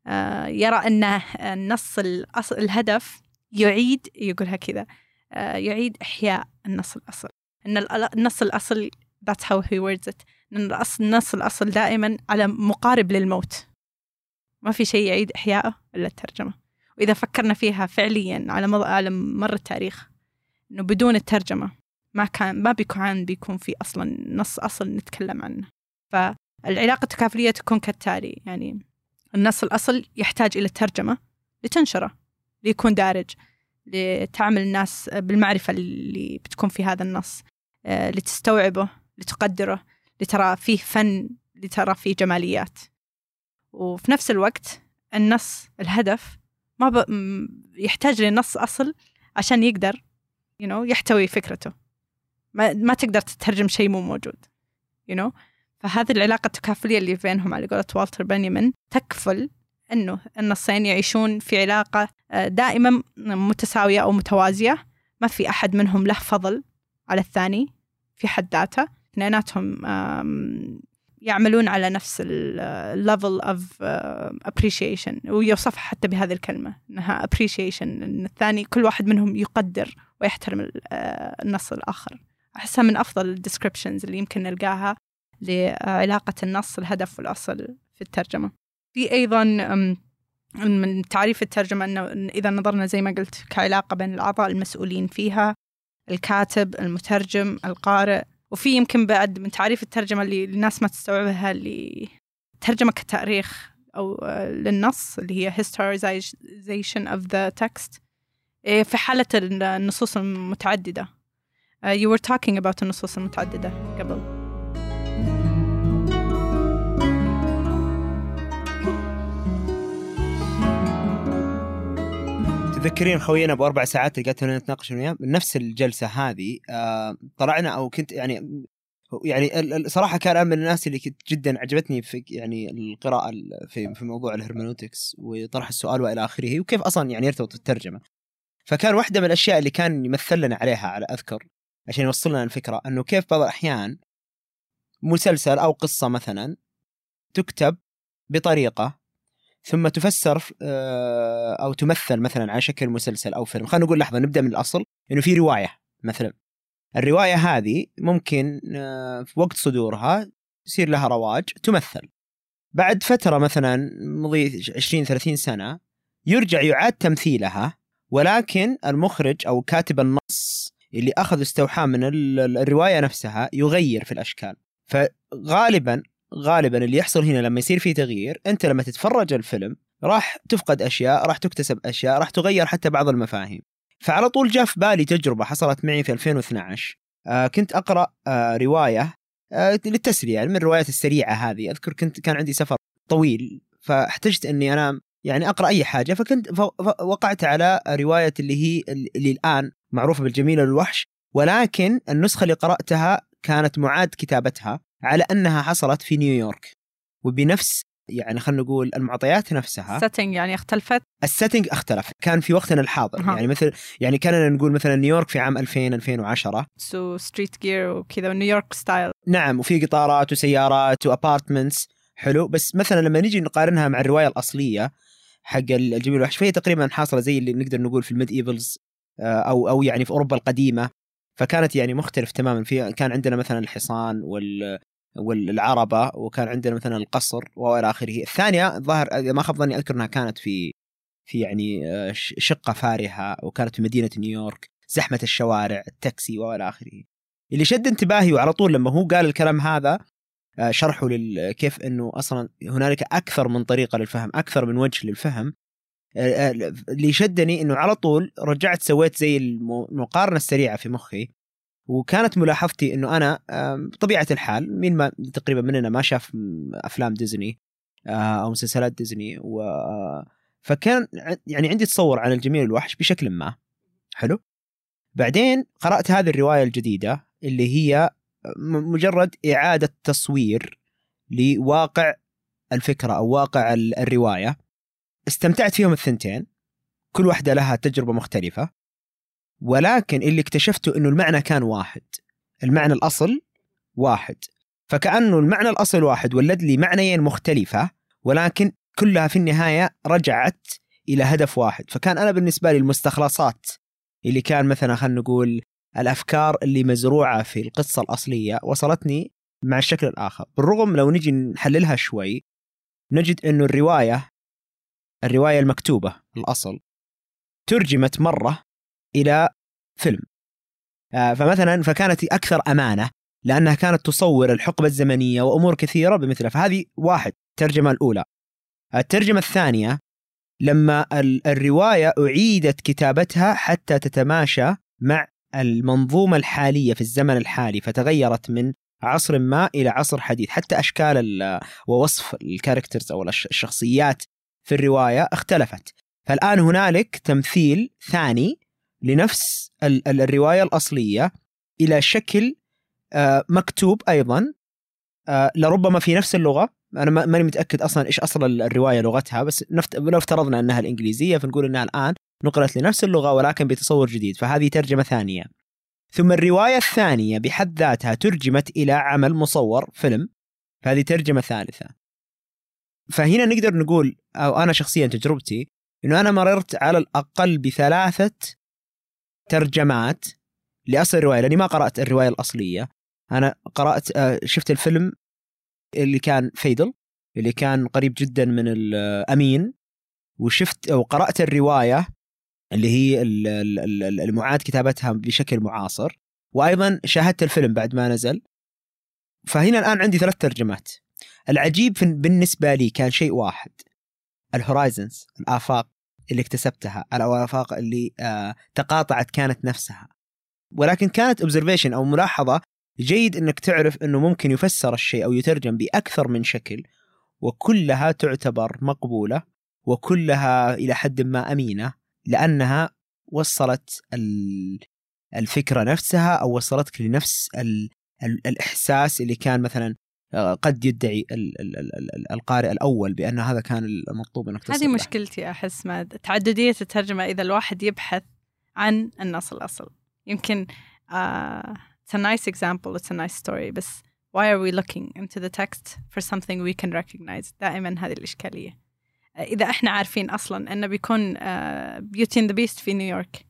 آه، يرى أن النص الأصل الهدف يعيد يقولها كذا آه، يعيد إحياء النص الأصل. أن النص الأصل that's how he words it أن النص الأصل دائما على مقارب للموت. ما في شيء يعيد إحياءه إلا الترجمة. وإذا فكرنا فيها فعليا على مر التاريخ أنه بدون الترجمة ما كان ما بيكون بيكون في أصلا نص أصل نتكلم عنه. فالعلاقة التكافلية تكون كالتالي يعني النص الأصل يحتاج إلى ترجمة لتنشره ليكون دارج لتعمل الناس بالمعرفة اللي بتكون في هذا النص آه، لتستوعبه لتقدره لترى فيه فن لترى فيه جماليات. وفي نفس الوقت النص الهدف ما ب... يحتاج لنص أصل عشان يقدر you know, يحتوي فكرته. ما, ما تقدر تترجم شيء مو موجود. You know? فهذه العلاقة التكافلية اللي بينهم على قولة والتر بنيمن تكفل أنه النصين يعيشون في علاقة آه، دائما متساوية أو متوازية. ما في أحد منهم له فضل على الثاني في حد ذاته. اثنيناتهم يعملون على نفس ال level of appreciation. ويوصفها حتى بهذه الكلمة إنها appreciation إن الثاني كل واحد منهم يقدر ويحترم آه، النص الآخر. أحسها من أفضل ال descriptions اللي يمكن نلقاها لعلاقة النص الهدف والأصل في الترجمة. في أيضا من تعريف الترجمة أنه إذا نظرنا زي ما قلت كعلاقة بين الأعضاء المسؤولين فيها الكاتب المترجم القارئ. وفي يمكن بعد من تعريف الترجمة اللي الناس ما تستوعبها اللي ترجمة كتاريخ أو آه، للنص اللي هي historization of the text إيه، في حالة النصوص المتعددة. You were talking about النصوص المتعددة قبل تذكرين خوينا بأربع ساعات اللي قعدنا نتناقش وياه؟ نفس الجلسة هذه آه طلعنا أو كنت يعني يعني صراحة كان من الناس اللي كنت جدا عجبتني في يعني القراءة ال- في في موضوع الهرمنوتكس وطرح السؤال وإلى آخره وكيف أصلا يعني يرتبط الترجمة. فكان واحدة من الأشياء اللي كان يمثل لنا عليها على أذكر عشان يوصل لنا الفكرة إنه كيف بعض الأحيان مسلسل أو قصة مثلا تكتب بطريقة ثم تفسر آه، أو تمثل مثلا على شكل مسلسل أو فيلم. خلينا نقول لحظة نبدأ من الأصل إنه في رواية مثلا. الرواية هذه ممكن آه، في وقت صدورها يصير لها رواج تمثل. بعد فترة مثلا مضي 20 30 سنة يرجع يعاد تمثيلها ولكن المخرج أو كاتب النص اللي أخذ استوحاة من ال- ال- الرواية نفسها يغير في الأشكال. فغالبا غالبا اللي يحصل هنا لما يصير في تغيير أنت لما تتفرج الفيلم راح تفقد أشياء راح تكتسب أشياء راح تغير حتى بعض المفاهيم. فعلى طول جاء في بالي تجربة حصلت معي في 2012 آه كنت أقرأ آه رواية آه للتسليه يعني من الروايات السريعة هذه. أذكر كنت كان عندي سفر طويل فاحتجت إني أنا يعني أقرأ أي حاجة فكنت وقعت على رواية اللي هي اللي الآن معروفة بالجميلة للوحش ولكن النسخة اللي قرأتها كانت معاد كتابتها على أنها حصلت في نيويورك. وبنفس يعني خلينا نقول المعطيات نفسها setting يعني اختلفت؟ ال setting اختلف. كان في وقتنا الحاضر. أها. يعني مثل يعني كاننا نقول مثلا نيويورك في عام 2000 2010 so street gear وكذا نيويورك style نعم وفي قطارات وسيارات و apartments حلو. بس مثلا لما نيجي نقارنها مع الرواية الأصلية حق الجميل الوحش فهي تقريبا حاصلة زي اللي نقدر نقول في ال medievals أو أو يعني في أوروبا القديمة فكانت يعني مختلف تماما. في كان عندنا مثلا الحصان وال والعربة وكان عندنا مثلا القصر وإلى آخره. الثانية ظاهر إذا ما خاب ظني أذكر إنها كانت في في يعني آه، شقة فارهة وكانت في مدينة نيويورك زحمة الشوارع التاكسي وإلى آخره. اللي شد انتباهي وعلى طول لما هو قال الكلام هذا آه، شرحه كيف إنه أصلا هنالك أكثر من طريقة للفهم أكثر من وجه للفهم آه، آه، اللي شدني إنه على طول رجعت سويت زي الم- المقارنة السريعة في مخي وكانت ملاحظتي إنه أنا بطبيعة الحال مين ما تقريبا مننا ما شاف أفلام ديزني آه، أو مسلسلات ديزني و آه، فكان يعني عندي تصور عن الجميل الوحش بشكل ما. حلو؟ بعدين قرأت هذه الرواية الجديدة اللي هي م- مجرد إعادة تصوير لواقع الفكرة أو واقع ال- الرواية. استمتعت فيهم الثنتين. كل واحدة لها تجربة مختلفة. ولكن اللي اكتشفته إنه المعنى كان واحد. المعنى الأصل واحد. فكأنه المعنى الأصل واحد ولد لي معنيين مختلفة ولكن كلها في النهاية رجعت إلى هدف واحد. فكان أنا بالنسبة لي المستخلصات اللي كان مثلا خلينا نقول الأفكار اللي مزروعة في القصة الأصلية وصلتني مع الشكل الآخر. بالرغم لو نجي نحللها شوي نجد إنه الرواية الرواية المكتوبة. الأصل. ترجمت مرة إلى فيلم. آه، فمثلا فكانت أكثر أمانة لأنها كانت تصور الحقبة الزمنية وأمور كثيرة بمثلها. فهذه واحد الترجمة الأولى. الترجمة الثانية لما ال- الرواية أعيدت كتابتها حتى تتماشى مع المنظومة الحالية في الزمن الحالي فتغيرت من عصر ما إلى عصر حديث. حتى أشكال ال- ووصف الكاركترز الش- الشخصيات في الرواية اختلفت. فالآن هنالك تمثيل ثاني لنفس ال- ال- الرواية الأصلية إلى شكل آه، مكتوب أيضا. آه، لربما في نفس اللغة. أنا ما- ماني متأكد أصلا إيش أصل ال- الرواية لغتها بس نفت... لو افترضنا أنها الإنجليزية فنقول إنها الآن نقلت لنفس اللغة ولكن بتصور جديد فهذه ترجمة ثانية. ثم الرواية الثانية بحد ذاتها ترجمت إلى عمل مصور فيلم. فهذه ترجمة ثالثة. فهنا نقدر نقول أو أنا شخصيا تجربتي أنه أنا مررت على الأقل بثلاثة ترجمات لأصل الرواية لأني ما قرأت الرواية الأصلية. أنا قرأت آه، شفت الفيلم اللي كان فيدل اللي كان قريب جدا من الأمين وشفت وقرأت الرواية اللي هي المعاد كتابتها بشكل معاصر. وأيضا شاهدت الفيلم بعد ما نزل. فهنا الآن عندي ثلاث ترجمات. العجيب بالنسبة لي كان شيء واحد ال horizons الآفاق اللي اكتسبتها الآفاق اللي آه تقاطعت كانت نفسها. ولكن كانت observation أو ملاحظة جيد إنك تعرف إنه ممكن يفسر الشيء أو يترجم بأكثر من شكل وكلها تعتبر مقبولة وكلها إلى حد ما أمينة لأنها وصلت الفكرة نفسها أو وصلتك لنفس الإحساس اللي كان مثلا قد يدعي القارئ الأول بأن هذا كان المطلوب أنك هذه مشكلتي أحس مع تعددية الترجمة إذا الواحد يبحث عن النص الأصل. يمكن uh, it's a nice example it's a nice story بس why are we looking into the text for something we can recognize دائما هذه الإشكالية. إذا إحنا عارفين أصلا أنه بيكون Beauty the Beast في نيويورك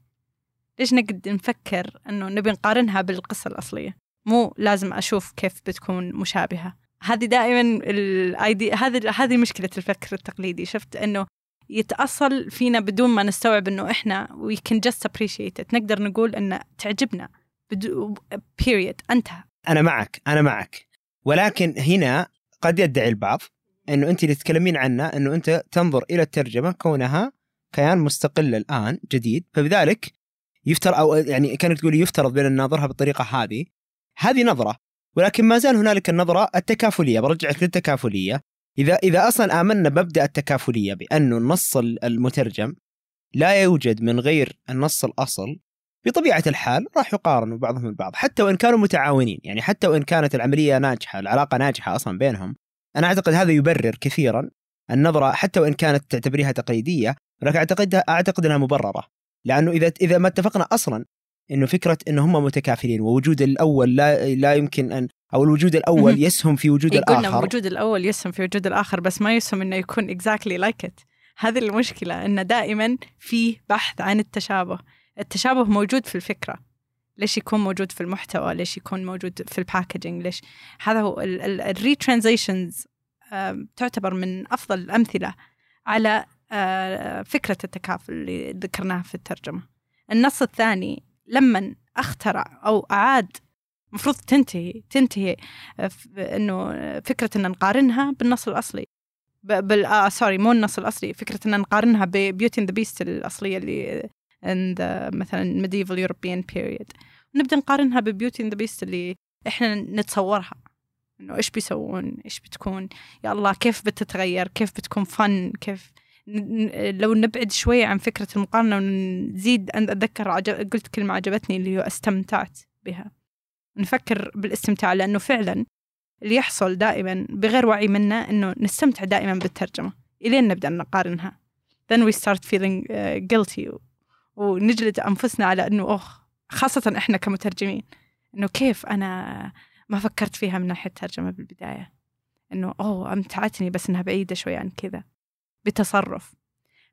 ليش نقعد نفكر أنه نبي نقارنها بالقصة الأصلية؟ مو لازم أشوف كيف بتكون مشابهة. هذه دائما ال idea هذه هذه مشكلة الفكر التقليدي. شفت إنه يتأصل فينا بدون ما نستوعب إنه إحنا can just appreciate it. نقدر نقول انه تعجبنا. period انتهى. أنا معك أنا معك. ولكن هنا قد يدعي البعض إنه أنت اللي تتكلمين عنه إنه أنت تنظر إلى الترجمة كونها كيان مستقل الآن جديد. فبذلك يفترض أو يعني كانك تقولي يفترض بين نناظرها بالطريقة هذه. هذه نظرة ولكن ما زال هنالك النظرة التكافلية. برجعك للتكافلية. إذا إذا أصلا آمنا بمبدأ التكافلية بانه النص المترجم لا يوجد من غير النص الأصل بطبيعة الحال راح يقارنوا بعضهم البعض حتى وإن كانوا متعاونين. يعني حتى وإن كانت العملية ناجحة العلاقة ناجحة أصلا بينهم. أنا أعتقد هذا يبرر كثيرا النظرة حتى وإن كانت تعتبريها تقليدية ولكن اعتقد أعتقد إنها مبررة. لأنه إذا إذا ما اتفقنا أصلا إنه فكرة إنه هم متكافلين ووجود الأول لا لا يمكن أن أو الوجود الأول يسهم في وجود الآخر قلنا وجود الأول يسهم في وجود الآخر بس ما يسهم إنه يكون exactly like it هذه المشكلة إنه دائما في بحث عن التشابه. التشابه موجود في الفكرة. ليش يكون موجود في المحتوى؟ ليش يكون موجود في ال packaging ليش؟ هذا هو ال retranslations تعتبر من أفضل الأمثلة على آه، فكرة التكافل اللي ذكرناها في الترجمة. النص الثاني لما أخترع أو أعاد المفروض تنتهي تنتهي آه، إنه فكرة إن نقارنها بالنص الأصلي. بال آه sorry مو النص الأصلي فكرة إن نقارنها ب Beauty the Beast الأصلية اللي in the مثلا medieval European period. نبدأ نقارنها ب Beauty the Beast اللي إحنا نتصورها. إنه إيش بيسوون؟ إيش بتكون؟ يا الله كيف بتتغير؟ كيف بتكون fun كيف لو نبعد شوي عن فكرة المقارنة ونزيد أتذكر قلت كلمة عجبتني اللي هو استمتعت بها. نفكر بالاستمتاع لأنه فعلا اللي يحصل دائما بغير وعي منا أنه نستمتع دائما بالترجمة. إلين نبدأ نقارنها. Then we start feeling uh, guilty ونجلد أنفسنا على أنه أوه خاصة إحنا كمترجمين أنه كيف أنا ما فكرت فيها من ناحية الترجمة بالبداية. أنه أوه أمتعتني بس أنها بعيدة شوي عن كذا. بتصرف.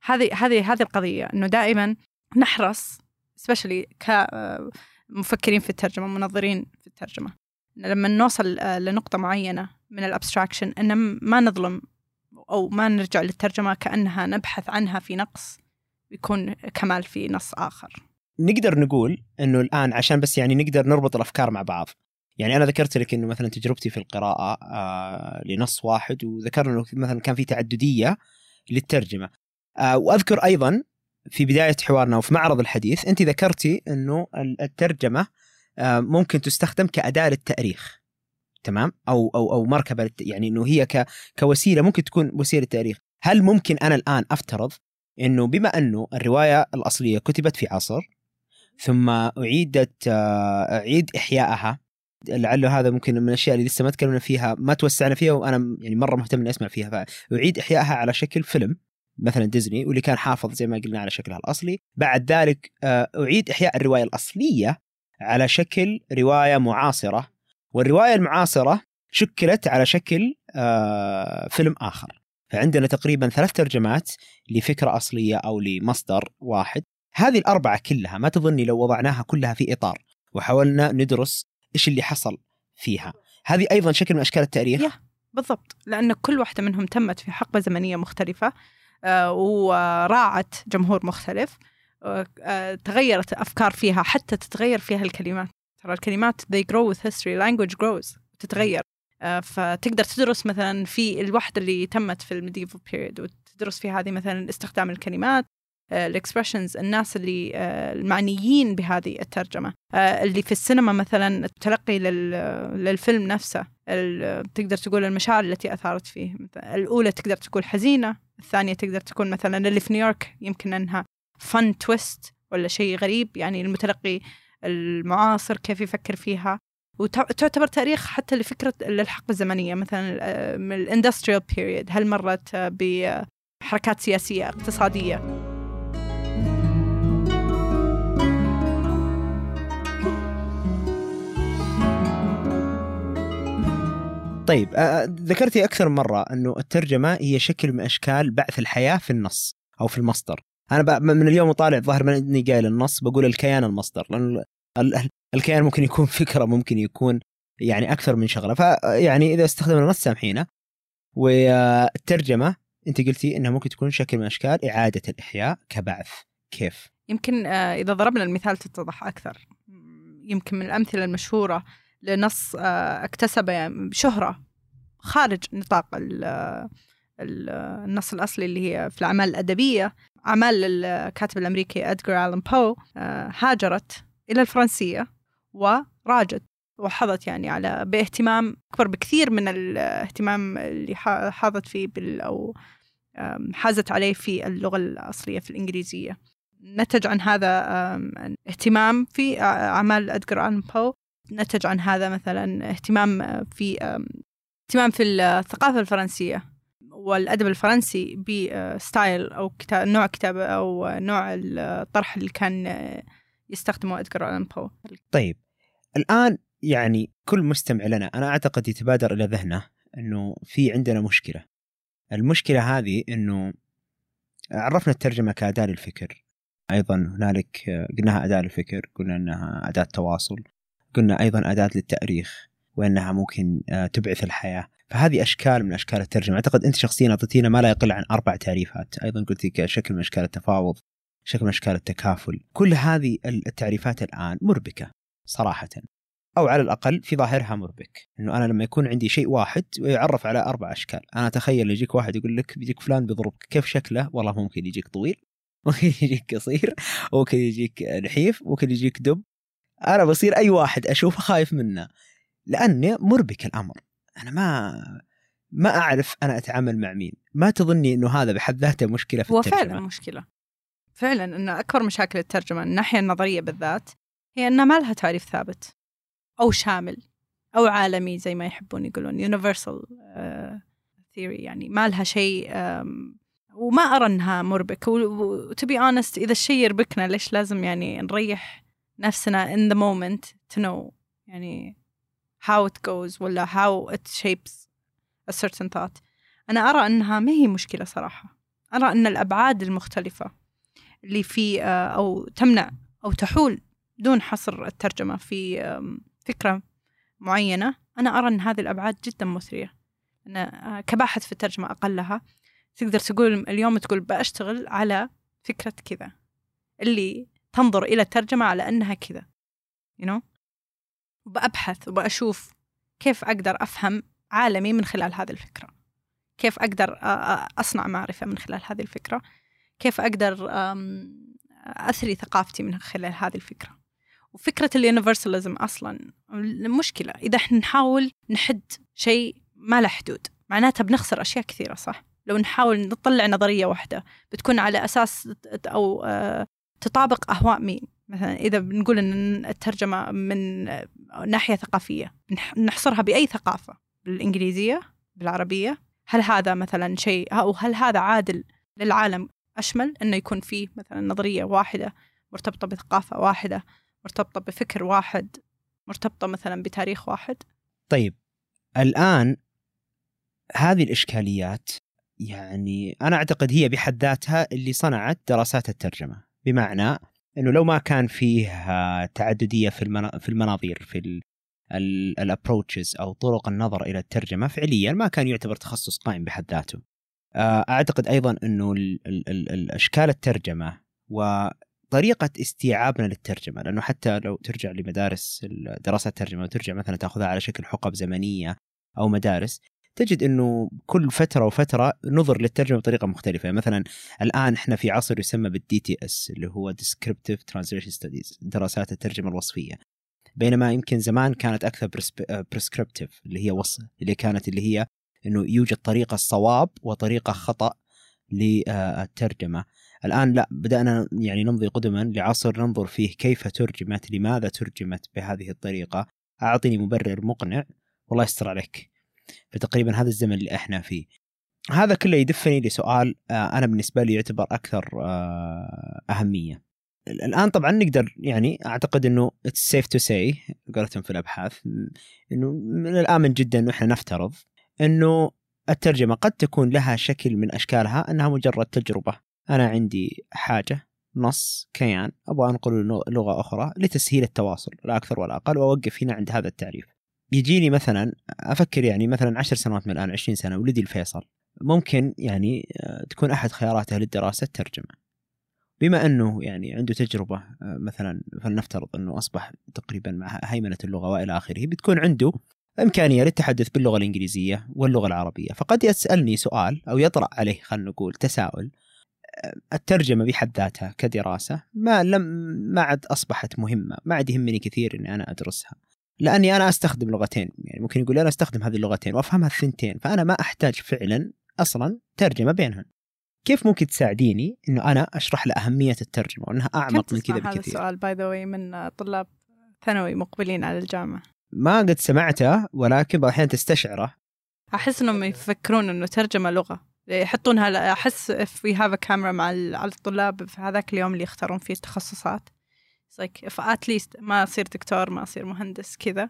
هذه هذه هذه القضية أنه دائما نحرص specially كمفكرين في الترجمة منظرين في الترجمة لما نوصل لنقطة معينة من ال abstraction أن ما نظلم أو ما نرجع للترجمة كأنها نبحث عنها في نقص يكون كمال في نص آخر. نقدر نقول أنه الآن عشان بس يعني نقدر نربط الأفكار مع بعض. يعني أنا ذكرت لك إنه مثلا تجربتي في القراءة آه لنص واحد وذكرنا إنه مثلا كان في تعددية للترجمة. آه وأذكر أيضا في بداية حوارنا وفي معرض الحديث أنت ذكرتي إنه الترجمة آه ممكن تستخدم كأداة للتأريخ تمام؟ أو أو أو مركبة يعني إنه هي ك كوسيلة ممكن تكون وسيلة تأريخ. هل ممكن أنا الآن أفترض إنه بما أنه الرواية الأصلية كتبت في عصر ثم أعيدت آه، أعيد احيائها لعله هذا ممكن من الأشياء اللي لسه ما تكلمنا فيها ما توسعنا فيها وأنا يعني مرة مهتم إني أسمع فيها. فأعيد إحيائها على شكل فيلم مثلا ديزني واللي كان حافظ زي ما قلنا على شكلها الأصلي. بعد ذلك آه، أعيد إحياء الرواية الأصلية على شكل رواية معاصرة. والرواية المعاصرة شكلت على شكل آه، فيلم آخر. فعندنا تقريبا ثلاث ترجمات لفكرة أصلية أو لمصدر واحد. هذه الأربعة كلها ما تظني لو وضعناها كلها في إطار. وحاولنا ندرس إيش اللي حصل فيها. هذه أيضا شكل من أشكال التاريخ. يا بالضبط. لأن كل واحدة منهم تمت في حقبة زمنية مختلفة آه، وراعت جمهور مختلف آه، آه، تغيرت أفكار فيها حتى تتغير فيها الكلمات. ترى الكلمات they grow with history language grows تتغير. فتقدر تدرس مثلا في الوحدة اللي تمت في ال medieval period وتدرس في هذه مثلا استخدام الكلمات. ال expressions الناس اللي آه، المعنيين بهذه الترجمة. آه، اللي في السينما مثلا التلقي لل- للفيلم نفسه تقدر تقول المشاعر التي أثارت فيه. مثلاً الأولى تقدر تقول حزينة الثانية تقدر تكون مثلا اللي في نيويورك يمكن أنها fun twist ولا شيء غريب يعني المتلقي المعاصر كيف يفكر فيها. وتعتبر تاريخ حتى لفكرة للحقبة الزمنية. مثلا آه، من ال industrial period هل مرت آه، بحركات سياسية اقتصادية. طيب ذكرتي أكثر من مرة إنه الترجمة هي شكل من أشكال بعث الحياة في النص أو في المصدر. بقى من اليوم وطالع ظاهر ما إني قايل النص بقول الكيان المصدر ال- الكيان ممكن يكون فكرة ممكن يكون يعني أكثر من شغلة. فيعني إذا استخدمنا النص سامحينا. والترجمه أنت قلتي إنها ممكن تكون شكل من أشكال إعادة الإحياء كبعث. كيف؟ يمكن إذا ضربنا المثال تتضح أكثر. يمكن من الأمثلة المشهورة لنص آه، اكتسب يعني شهرة خارج نطاق ال- ال- النص الأصلي اللي هي في الأعمال الأدبية. أعمال الكاتب الأمريكي أدغار آلان بو آه، هاجرت إلى الفرنسية وراجت وحظت يعني على باهتمام أكبر بكثير من الاهتمام اللي ح- حاظت فيه بال أو حازت عليه في اللغة الأصلية في الإنجليزية. نتج عن هذا اهتمام في أع- أعمال أدغار آلان بو نتج عن هذا مثلا اهتمام في اهتمام في الثقافة الفرنسية والأدب الفرنسي ب style أو كتاب نوع كتابة أو نوع الطرح اللي كان يستخدمه أدغار آلان بو. طيب الآن يعني كل مستمع لنا أنا أعتقد يتبادر إلى ذهنه إنه في عندنا مشكلة. المشكلة هذه إنه عرفنا الترجمة كأداة للفكر. أيضا هنالك قلناها أداة للفكر قلنا إنها أداة تواصل. قلنا أيضا أداة للتأريخ وأنها ممكن آه، تبعث الحياة. فهذه أشكال من أشكال الترجمة. أعتقد أنت شخصيا أعطيتينا ما لا يقل عن أربع تعريفات. أيضا قلتي كشكل من أشكال التفاوض شكل من أشكال التكافل. كل هذه التعريفات الآن مربكة صراحة. أو على الأقل في ظاهرها مربك. إنه أنا لما يكون عندي شيء واحد ويعرف على أربع أشكال. أنا أتخيل يجيك واحد يقول لك بيجيك فلان بيضربك كيف شكله؟ والله ممكن يجيك طويل ممكن يجيك قصير ممكن يجيك نحيف ممكن يجيك دب. أنا بصير أي واحد أشوفه خايف منه لأنه مربك الأمر. أنا ما ما أعرف أنا أتعامل مع مين. ما تظني إنه هذا بحد ذاته مشكلة في هو الترجمة. فعلا مشكلة. فعلا أن أكبر مشاكل الترجمة الناحية النظرية بالذات هي أنها ما لها تعريف ثابت أو شامل أو عالمي زي ما يحبون يقولون universal uh, theory يعني ما لها شيء um, وما أرى أنها مربك وتو بي honest إذا الشيء يربكنا ليش لازم يعني نريح نفسنا in the moment to know يعني how it goes ولا how it shapes a certain thought. أنا أرى أنها ما هي مشكلة صراحة. أرى أن الأبعاد المختلفة اللي في آه، أو تمنع أو تحول دون حصر الترجمة في فكرة معينة أنا أرى أن هذه الأبعاد جدا مثرية. أنا آه، كباحث في الترجمة أقلها تقدر تقول اليوم تقول بأشتغل على فكرة كذا اللي تنظر إلى الترجمة على أنها كذا you know? وبأبحث وبأشوف كيف أقدر أفهم عالمي من خلال هذه الفكرة كيف أقدر أصنع معرفة من خلال هذه الفكرة كيف أقدر أثري ثقافتي من خلال هذه الفكرة وفكرة اليونيفرساليزم أصلا المشكلة إذا إحنا نحاول نحد شيء ما له حدود معناتها بنخسر أشياء كثيرة صح؟ لو نحاول نطلع نظرية واحدة بتكون على أساس أو تطابق أهواء مين؟ مثلا إذا بنقول أن الترجمة من ناحية ثقافية نح- نحصرها بأي ثقافة؟ بالإنجليزية؟ بالعربية؟ هل هذا مثلا شيء أو هل هذا عادل للعالم؟ أشمل أنه يكون فيه مثلا نظرية واحدة مرتبطة بثقافة واحدة مرتبطة بفكر واحد مرتبطة مثلا بتاريخ واحد؟ طيب الآن هذه الإشكاليات يعني أنا أعتقد هي بحد ذاتها اللي صنعت دراسات الترجمة. بمعنى أنه لو ما كان فيه تعددية في في المناظير في الابروتشز أو طرق النظر إلى الترجمة فعليا ما كان يعتبر تخصص قائم بحد ذاته. آه، أعتقد أيضا إنه الاشكال الترجمة وطريقة استيعابنا للترجمة لأنه حتى لو ترجع لمدارس دراسات الترجمة وترجع مثلا تأخذها على شكل حقب زمنية أو مدارس تجد إنه كل فترة وفترة نظر للترجمة بطريقة مختلفة. يعني مثلا الآن إحنا في عصر يسمى بال DTS اللي هو Descriptive Translation Studies دراسات الترجمة الوصفية. بينما يمكن زمان كانت أكثر prescriptive آه، اللي هي وصف اللي كانت اللي هي إنه يوجد طريقة صواب وطريقة خطأ للترجمة. الآن لا بدأنا يعني نمضي قدما لعصر ننظر فيه كيف ترجمت لماذا ترجمت بهذه الطريقة. أعطني مبرر مقنع والله يستر عليك. فتقريبا هذا الزمن اللي إحنا فيه. هذا كله يدفعني لسؤال آه، أنا بالنسبة لي يعتبر أكثر آه، أهمية. الآن طبعا نقدر يعني أعتقد إنه it's safe to say قالتهم في الأبحاث إنه من الآمن جدا إنه إحنا نفترض إنه الترجمة قد تكون لها شكل من أشكالها إنها مجرد تجربة. أنا عندي حاجة نص كيان أبغى انقله لغة أخرى لتسهيل التواصل لا أكثر ولا أقل وأوقف هنا عند هذا التعريف. يجيني مثلا أفكر يعني مثلا عشر سنوات من الآن 20 سنة ولدي الفيصل ممكن يعني آه، تكون أحد خياراته للدراسه الترجمة. بما أنه يعني عنده تجربة آه، مثلا فلنفترض أنه أصبح تقريبا مع هيمنة اللغة وإلى آخره بتكون عنده إمكانية للتحدث باللغة الإنجليزية واللغة العربية. فقد يسألني سؤال أو يطرأ عليه خلينا نقول تساؤل آه، الترجمة بحد ذاتها كدراسة ما لم ما عاد أصبحت مهمة ما عاد يهمني كثير إني أنا أدرسها. لأني أنا أستخدم لغتين. يعني ممكن يقول أنا أستخدم هذه اللغتين وأفهمها الثنتين فأنا ما أحتاج فعلا أصلا ترجمة بينهم. كيف ممكن تساعديني إنه أنا أشرح له أهمية الترجمة وإنها أعمق من كذا بكثير؟ هذا السؤال باي ذا من طلاب ثانوي مقبلين على الجامعة؟ ما قد سمعته ولكن بعض الاحيان تستشعره. أحس إنهم يفكرون إنه ترجمة لغة. يحطونها أحس if we have a camera مع على الطلاب في هذاك اليوم اللي يختارون فيه التخصصات. Like if at least ما أصير دكتور ما أصير مهندس كذا.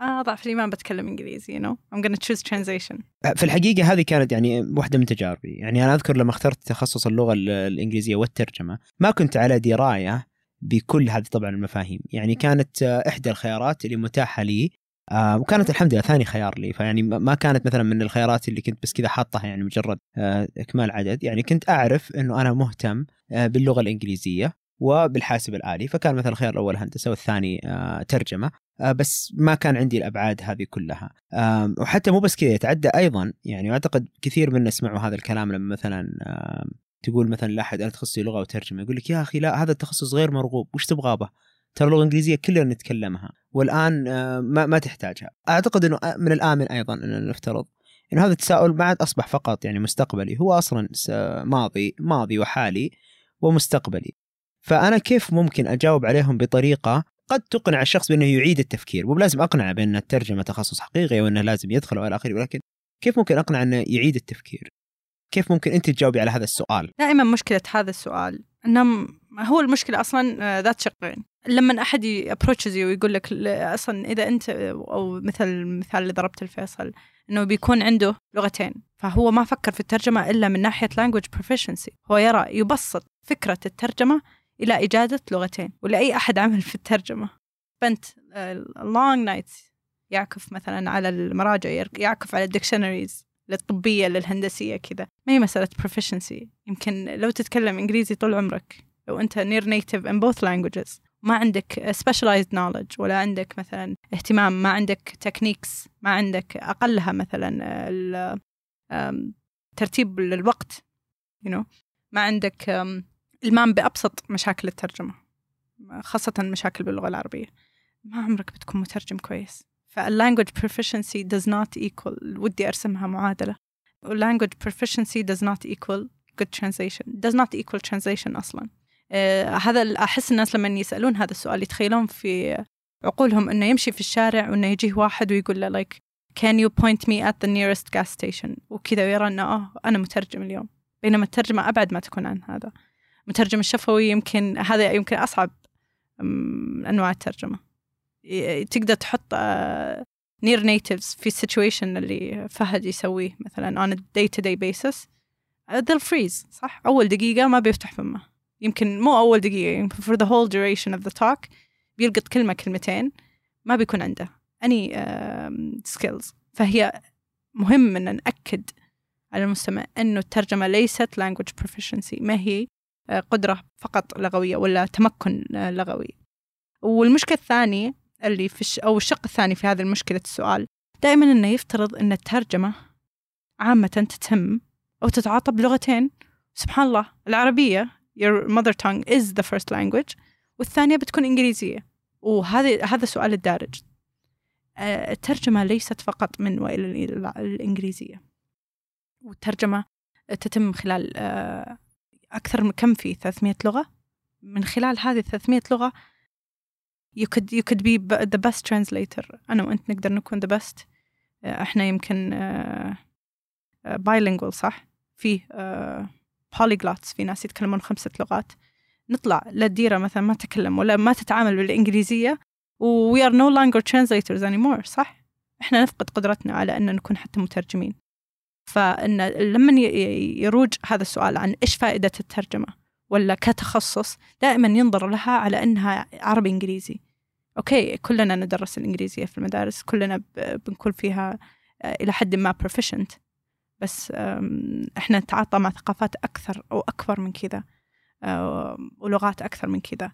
آه ضعف الإيمان بتكلم إنجليزي you know. I'm gonna choose translation. في الحقيقة هذه كانت يعني واحدة من تجاربي. يعني أنا أذكر لما اخترت تخصص اللغة الإنجليزية والترجمة ما كنت على دراية بكل هذه طبعا المفاهيم. يعني كانت إحدى الخيارات اللي متاحة لي آه وكانت الحمد لله ثاني خيار لي. فيعني ما كانت مثلا من الخيارات اللي كنت بس كذا حاطها يعني مجرد آه إكمال عدد. يعني كنت أعرف إنه أنا مهتم آه باللغة الإنجليزية. وبالحاسب الآلي. فكان مثلا الخيار الأول هندسه والثاني آه ترجمة. آه، بس ما كان عندي الأبعاد هذه كلها. وحتى مو بس كذا يتعدى أيضا. يعني أعتقد كثير منا سمعوا هذا الكلام لما مثلا تقول مثلا لأحد أنا تخصصي لغة وترجمة يقول لك يا أخي لا هذا التخصص غير مرغوب وش تبغى به؟ ترى اللغة الإنجليزية كلنا نتكلمها والآن ما ما تحتاجها. أعتقد إنه من الآمن أيضا ان نفترض إنه هذا التساؤل ما عاد أصبح فقط يعني مستقبلي. هو أصلا ماضي ماضي وحالي ومستقبلي. فأنا كيف ممكن أجاوب عليهم بطريقة قد تقنع الشخص بأنه يعيد التفكير مو بلازم أقنعه بأن الترجمة تخصص حقيقي وأنه لازم يدخل وإلى آخره ولكن كيف ممكن اقنع أنه يعيد التفكير؟ كيف ممكن أنت تجاوبي على هذا السؤال؟ دائما مشكلة هذا السؤال انه هو المشكلة أصلا آه، ذات شقين لما أحد ابروتشز ويقول لك أصلا إذا أنت أو مثل المثال اللي ضربت الفيصل إنه بيكون عنده لغتين فهو ما فكر في الترجمة إلا من ناحية language proficiency هو يرى يبسط فكرة الترجمة إلى إجادة لغتين ولأي أحد عمل في الترجمة. spent long nights يعكف مثلا على المراجع يعكف على ال dictionaries للطبية للهندسية كذا. ما هي مسألة proficiency. يمكن لو تتكلم إنجليزي طول عمرك لو أنت near native in both languages ما عندك specialized knowledge ولا عندك مثلا اهتمام ما عندك techniques ما عندك أقلها مثلا ترتيب للوقت you know. ما عندك المام بأبسط مشاكل الترجمة خاصة مشاكل باللغة العربية. ما عمرك بتكون مترجم كويس. فاللانجوج proficiency does not equal ودي أرسمها معادلة. language proficiency does not equal good translation does not equal translation أصلا. آه هذا أحس الناس لما يسألون هذا السؤال يتخيلون في عقولهم إنه يمشي في الشارع وإنه يجيه واحد ويقول له like can you point me at the nearest gas station? وكذا ويرى إنه آه أنا مترجم اليوم. بينما الترجمة أبعد ما تكون عن هذا. المترجم الشفوي يمكن هذا يمكن أصعب أنواع الترجمة. تقدر تحط near natives في ال situation اللي فهد يسويه مثلا on a day to day basis they'll freeze صح؟ أول دقيقة ما بيفتح فمه. يمكن مو أول دقيقة يمكن for the whole duration of the talk بيلقط كلمة كلمتين ما بيكون عنده any uh, skills. فهي مهم أن نأكد على المستمع أنه الترجمة ليست language proficiency ما هي قدرة فقط لغوية ولا تمكن لغوي. والمشكلة الثانية اللي في الش... أو الشق الثاني في هذه المشكلة السؤال دائما أنه يفترض أن الترجمة عامة تتم أو تتعاطى بلغتين. سبحان الله العربية your mother tongue is the first language والثانية بتكون إنجليزية. وهذا هذا سؤال الدارج. الترجمة ليست فقط من وإلى الإنجليزية. والترجمة تتم خلال أكثر من كم في 300 لغة؟ من خلال هذه 300 لغة you could you could be the best translator. أنا وأنت نقدر نكون the best. إحنا يمكن bilingual صح؟ في polyglots في ناس يتكلمون خمسة لغات. نطلع للديرة مثلا ما تتكلم ولا ما تتعامل بالإنجليزية و we are no longer translators anymore صح؟ إحنا نفقد قدرتنا على أن نكون حتى مترجمين. فإن لما يروج هذا السؤال عن إيش فائدة الترجمة ولا كتخصص دائما ينظر لها على أنها عربي إنجليزي. أوكي كلنا ندرس الإنجليزية في المدارس كلنا بنكون فيها إلى حد ما proficient. بس إحنا نتعاطى مع ثقافات أكثر أو أكبر من كذا ولغات أكثر من كذا.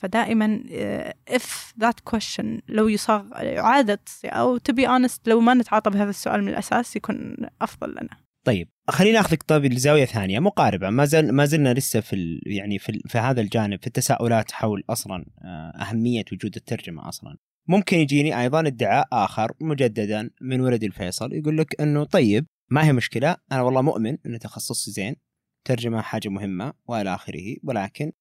فدائما if that question لو يصاغ إعادة أو to be honest لو ما نتعاطى بهذا السؤال من الأساس يكون أفضل لنا. طيب خليني آخذك طيب لزاوية ثانية مقاربة. ما زل ما زلنا لسه في ال يعني في, في هذا الجانب في التساؤلات حول أصلا أهمية وجود الترجمة أصلا. ممكن يجيني أيضا ادعاء آخر مجددا من ولد الفيصل يقول لك إنه طيب ما هي مشكلة أنا والله مؤمن إن تخصصي زين ترجمة حاجة مهمة وإلى آخره ولكن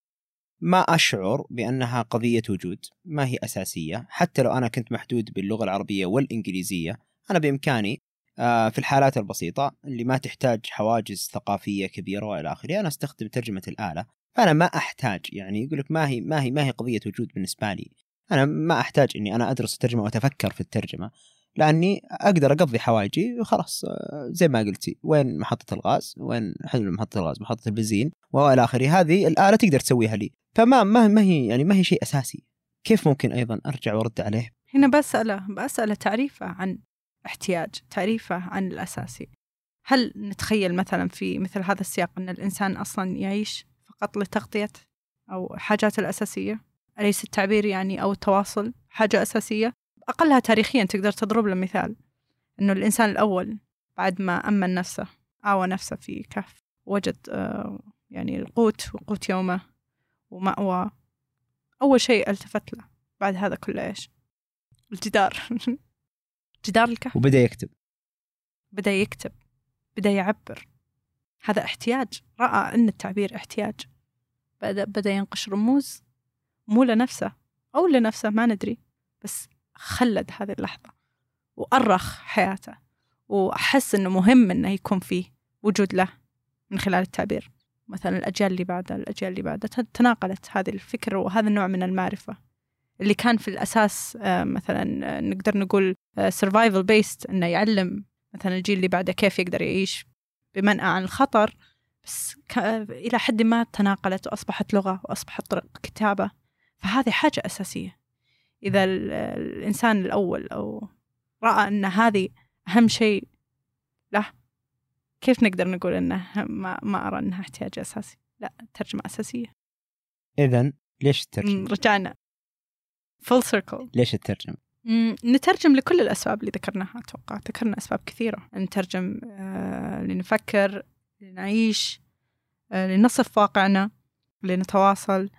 ما أشعر بأنها قضية وجود ما هي أساسية. حتى لو أنا كنت محدود باللغة العربية والإنجليزية أنا بإمكاني في الحالات البسيطة اللي ما تحتاج حواجز ثقافية كبيرة وإلى آخره أنا أستخدم ترجمة الآلة. فأنا ما أحتاج يعني يقول لك ما هي ما هي ما هي قضية وجود بالنسبة لي. أنا ما أحتاج إني أنا أدرس الترجمة وأتفكر في الترجمة. لأني أقدر أقضي حوايجي وخلاص زي ما قلتي وين محطة الغاز وين حلو محطة الغاز محطة البنزين وإلى آخره. هذه الآلة تقدر تسويها لي. فما ما هي يعني ما هي شيء أساسي. كيف ممكن أيضا أرجع وأرد عليه؟ هنا بسأله بسأله تعريفه عن احتياج تعريفه عن الأساسي. هل نتخيل مثلا في مثل هذا السياق أن الإنسان أصلا يعيش فقط لتغطية أو حاجات الأساسية؟ أليس التعبير يعني أو التواصل حاجة أساسية؟ أقلها تاريخيا تقدر تضرب له مثال. أنه الإنسان الأول بعد ما أمن نفسه آوى نفسه في كهف وجد يعني القوت وقوت يومه ومأوى. أول شيء التفت له بعد هذا كله إيش؟ الجدار. جدار الكهف. وبدأ يكتب. بدأ يكتب بدأ يعبر. هذا احتياج. رأى أن التعبير احتياج. بدأ, بدأ ينقش رموز مو لنفسه أو لنفسه ما ندري. بس خلد هذه اللحظة وأرخ حياته وأحس أنه مهم أنه يكون فيه وجود له من خلال التعبير. مثلا الأجيال اللي بعدها الأجيال اللي بعدها تناقلت هذه الفكرة وهذا النوع من المعرفة اللي كان في الأساس مثلا نقدر نقول survival based إنه يعلم مثلا الجيل اللي بعده كيف يقدر يعيش بمنأى عن الخطر بس إلى حد ما تناقلت وأصبحت لغة وأصبحت طرق كتابة. فهذه حاجة أساسية. إذا الإنسان الأول أو رأى أن هذه أهم شيء له كيف نقدر نقول أنه ما, ما أرى أنها احتياج أساسي؟ لا ترجمة أساسية. إذا ليش الترجمة؟ رجعنا. فول سيركل ليش الترجمة؟ نترجم لكل الأسباب اللي ذكرناها أتوقع. ذكرنا أسباب كثيرة. نترجم آه لنفكر لنعيش آه لنصف واقعنا لنتواصل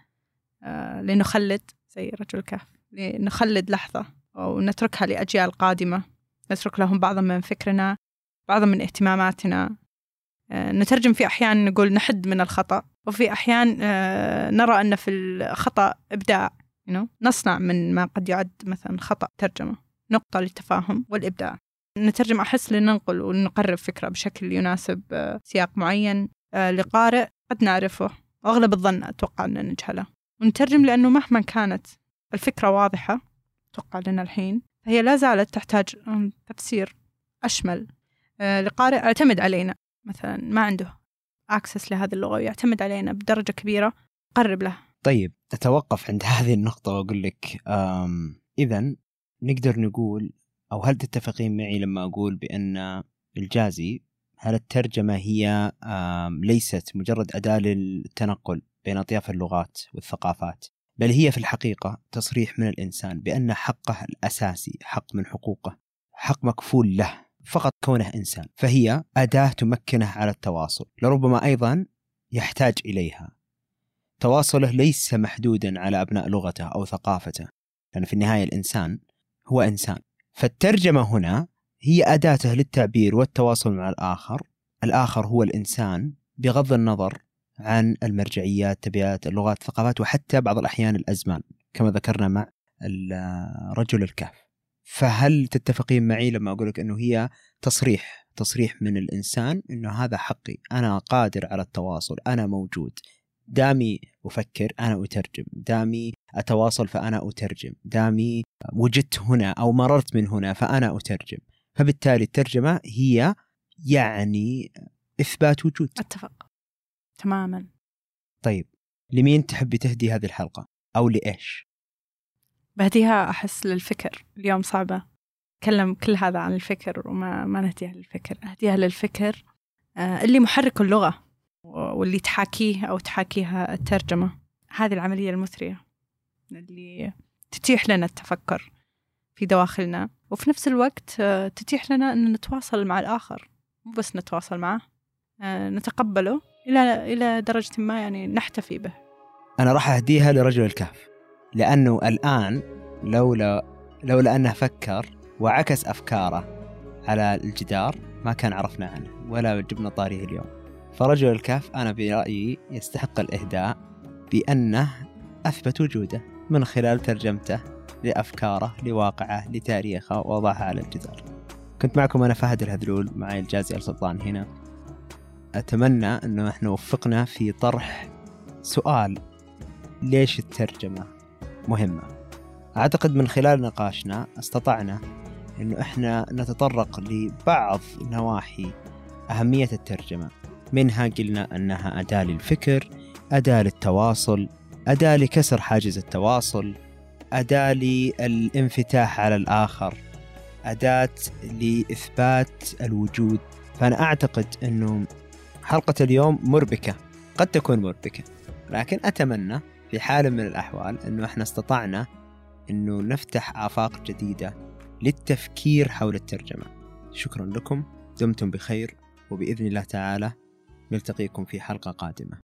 آه لنخلد زي رجل الكهف لنخلد لحظة أو نتركها لأجيال قادمة نترك لهم بعضا من فكرنا بعضا من اهتماماتنا نترجم في أحيان نقول نحد من الخطأ وفي أحيان نرى أن في الخطأ إبداع? نصنع من ما قد يعد مثلا خطأ ترجمة نقطة للتفاهم والإبداع نترجم أحس لننقل ونقرب فكرة بشكل يناسب سياق معين آه، لقارئ قد نعرفه وأغلب الظن أتوقع أن نجهله ونترجم لأنه مهما كانت الفكرة واضحة أتوقع لنا الحين. فهي لا زالت تحتاج تفسير أشمل. آه، لقارئ اعتمد علينا مثلا ما عنده اكسس لهذه اللغة ويعتمد علينا بدرجة كبيرة قرب له. طيب اتوقف عند هذه النقطة وأقول لك اذا نقدر نقول أو هل تتفقين معي لما أقول بأن الجازي هل الترجمة هي ليست مجرد أداة للتنقل بين أطياف اللغات والثقافات؟ بل هي في الحقيقة تصريح من الإنسان بأن حقه الأساسي حق من حقوقه حق مكفول له فقط كونه إنسان. فهي أداة تمكنه على التواصل لربما أيضا يحتاج إليها. تواصله ليس محدودا على أبناء لغته أو ثقافته لأن في النهاية الإنسان هو إنسان. فالترجمة هنا هي أداته للتعبير والتواصل مع الآخر. الآخر هو الإنسان بغض النظر عن المرجعيات تبعات اللغات الثقافات وحتى بعض الأحيان الأزمان كما ذكرنا مع رجل الكهف. فهل تتفقين معي لما أقول لك إنه هي تصريح تصريح من الإنسان إنه هذا حقي أنا قادر على التواصل أنا موجود دامي أفكر أنا أترجم دامي أتواصل فأنا أترجم دامي وجدت هنا أو مررت من هنا فأنا أترجم. فبالتالي الترجمة هي يعني إثبات وجود. أتفق. تماما. طيب لمين تحبي تهدي هذه الحلقة؟ أو لإيش؟ بهديها أحس للفكر. اليوم صعبة. أتكلم كل هذا عن الفكر وما ما نهديها للفكر. أهديها للفكر آه، اللي محرك اللغة واللي تحاكيه أو تحاكيها الترجمة. هذه العملية المثرية اللي تتيح لنا التفكر في دواخلنا وفي نفس الوقت آه، تتيح لنا أن نتواصل مع الآخر. مو بس نتواصل معه آه، نتقبله. إلى إلى درجة ما يعني نحتفي به. أنا راح أهديها لرجل الكهف لأنه الآن لولا لولا أنه فكر وعكس أفكاره على الجدار ما كان عرفنا عنه ولا جبنا طاريه اليوم. فرجل الكهف أنا برأيي يستحق الإهداء بأنه أثبت وجوده من خلال ترجمته لأفكاره لواقعه لتاريخه ووضعها على الجدار. كنت معكم أنا فهد الهذلول معي الجازي السلطان هنا. أتمنى أنه إحنا وفقنا في طرح سؤال. ليش الترجمة مهمة؟ أعتقد من خلال نقاشنا استطعنا أنه إحنا نتطرق لبعض نواحي أهمية الترجمة منها قلنا أنها أداة للفكر أداة للتواصل أداة لكسر حاجز التواصل أداة للانفتاح على الآخر أداة لإثبات الوجود. فأنا أعتقد أنه حلقة اليوم مربكة قد تكون مربكة لكن أتمنى في حال من الأحوال أنه إحنا استطعنا أنه نفتح آفاق جديدة للتفكير حول الترجمة. شكرا لكم دمتم بخير وبإذن الله تعالى نلتقيكم في حلقة قادمة.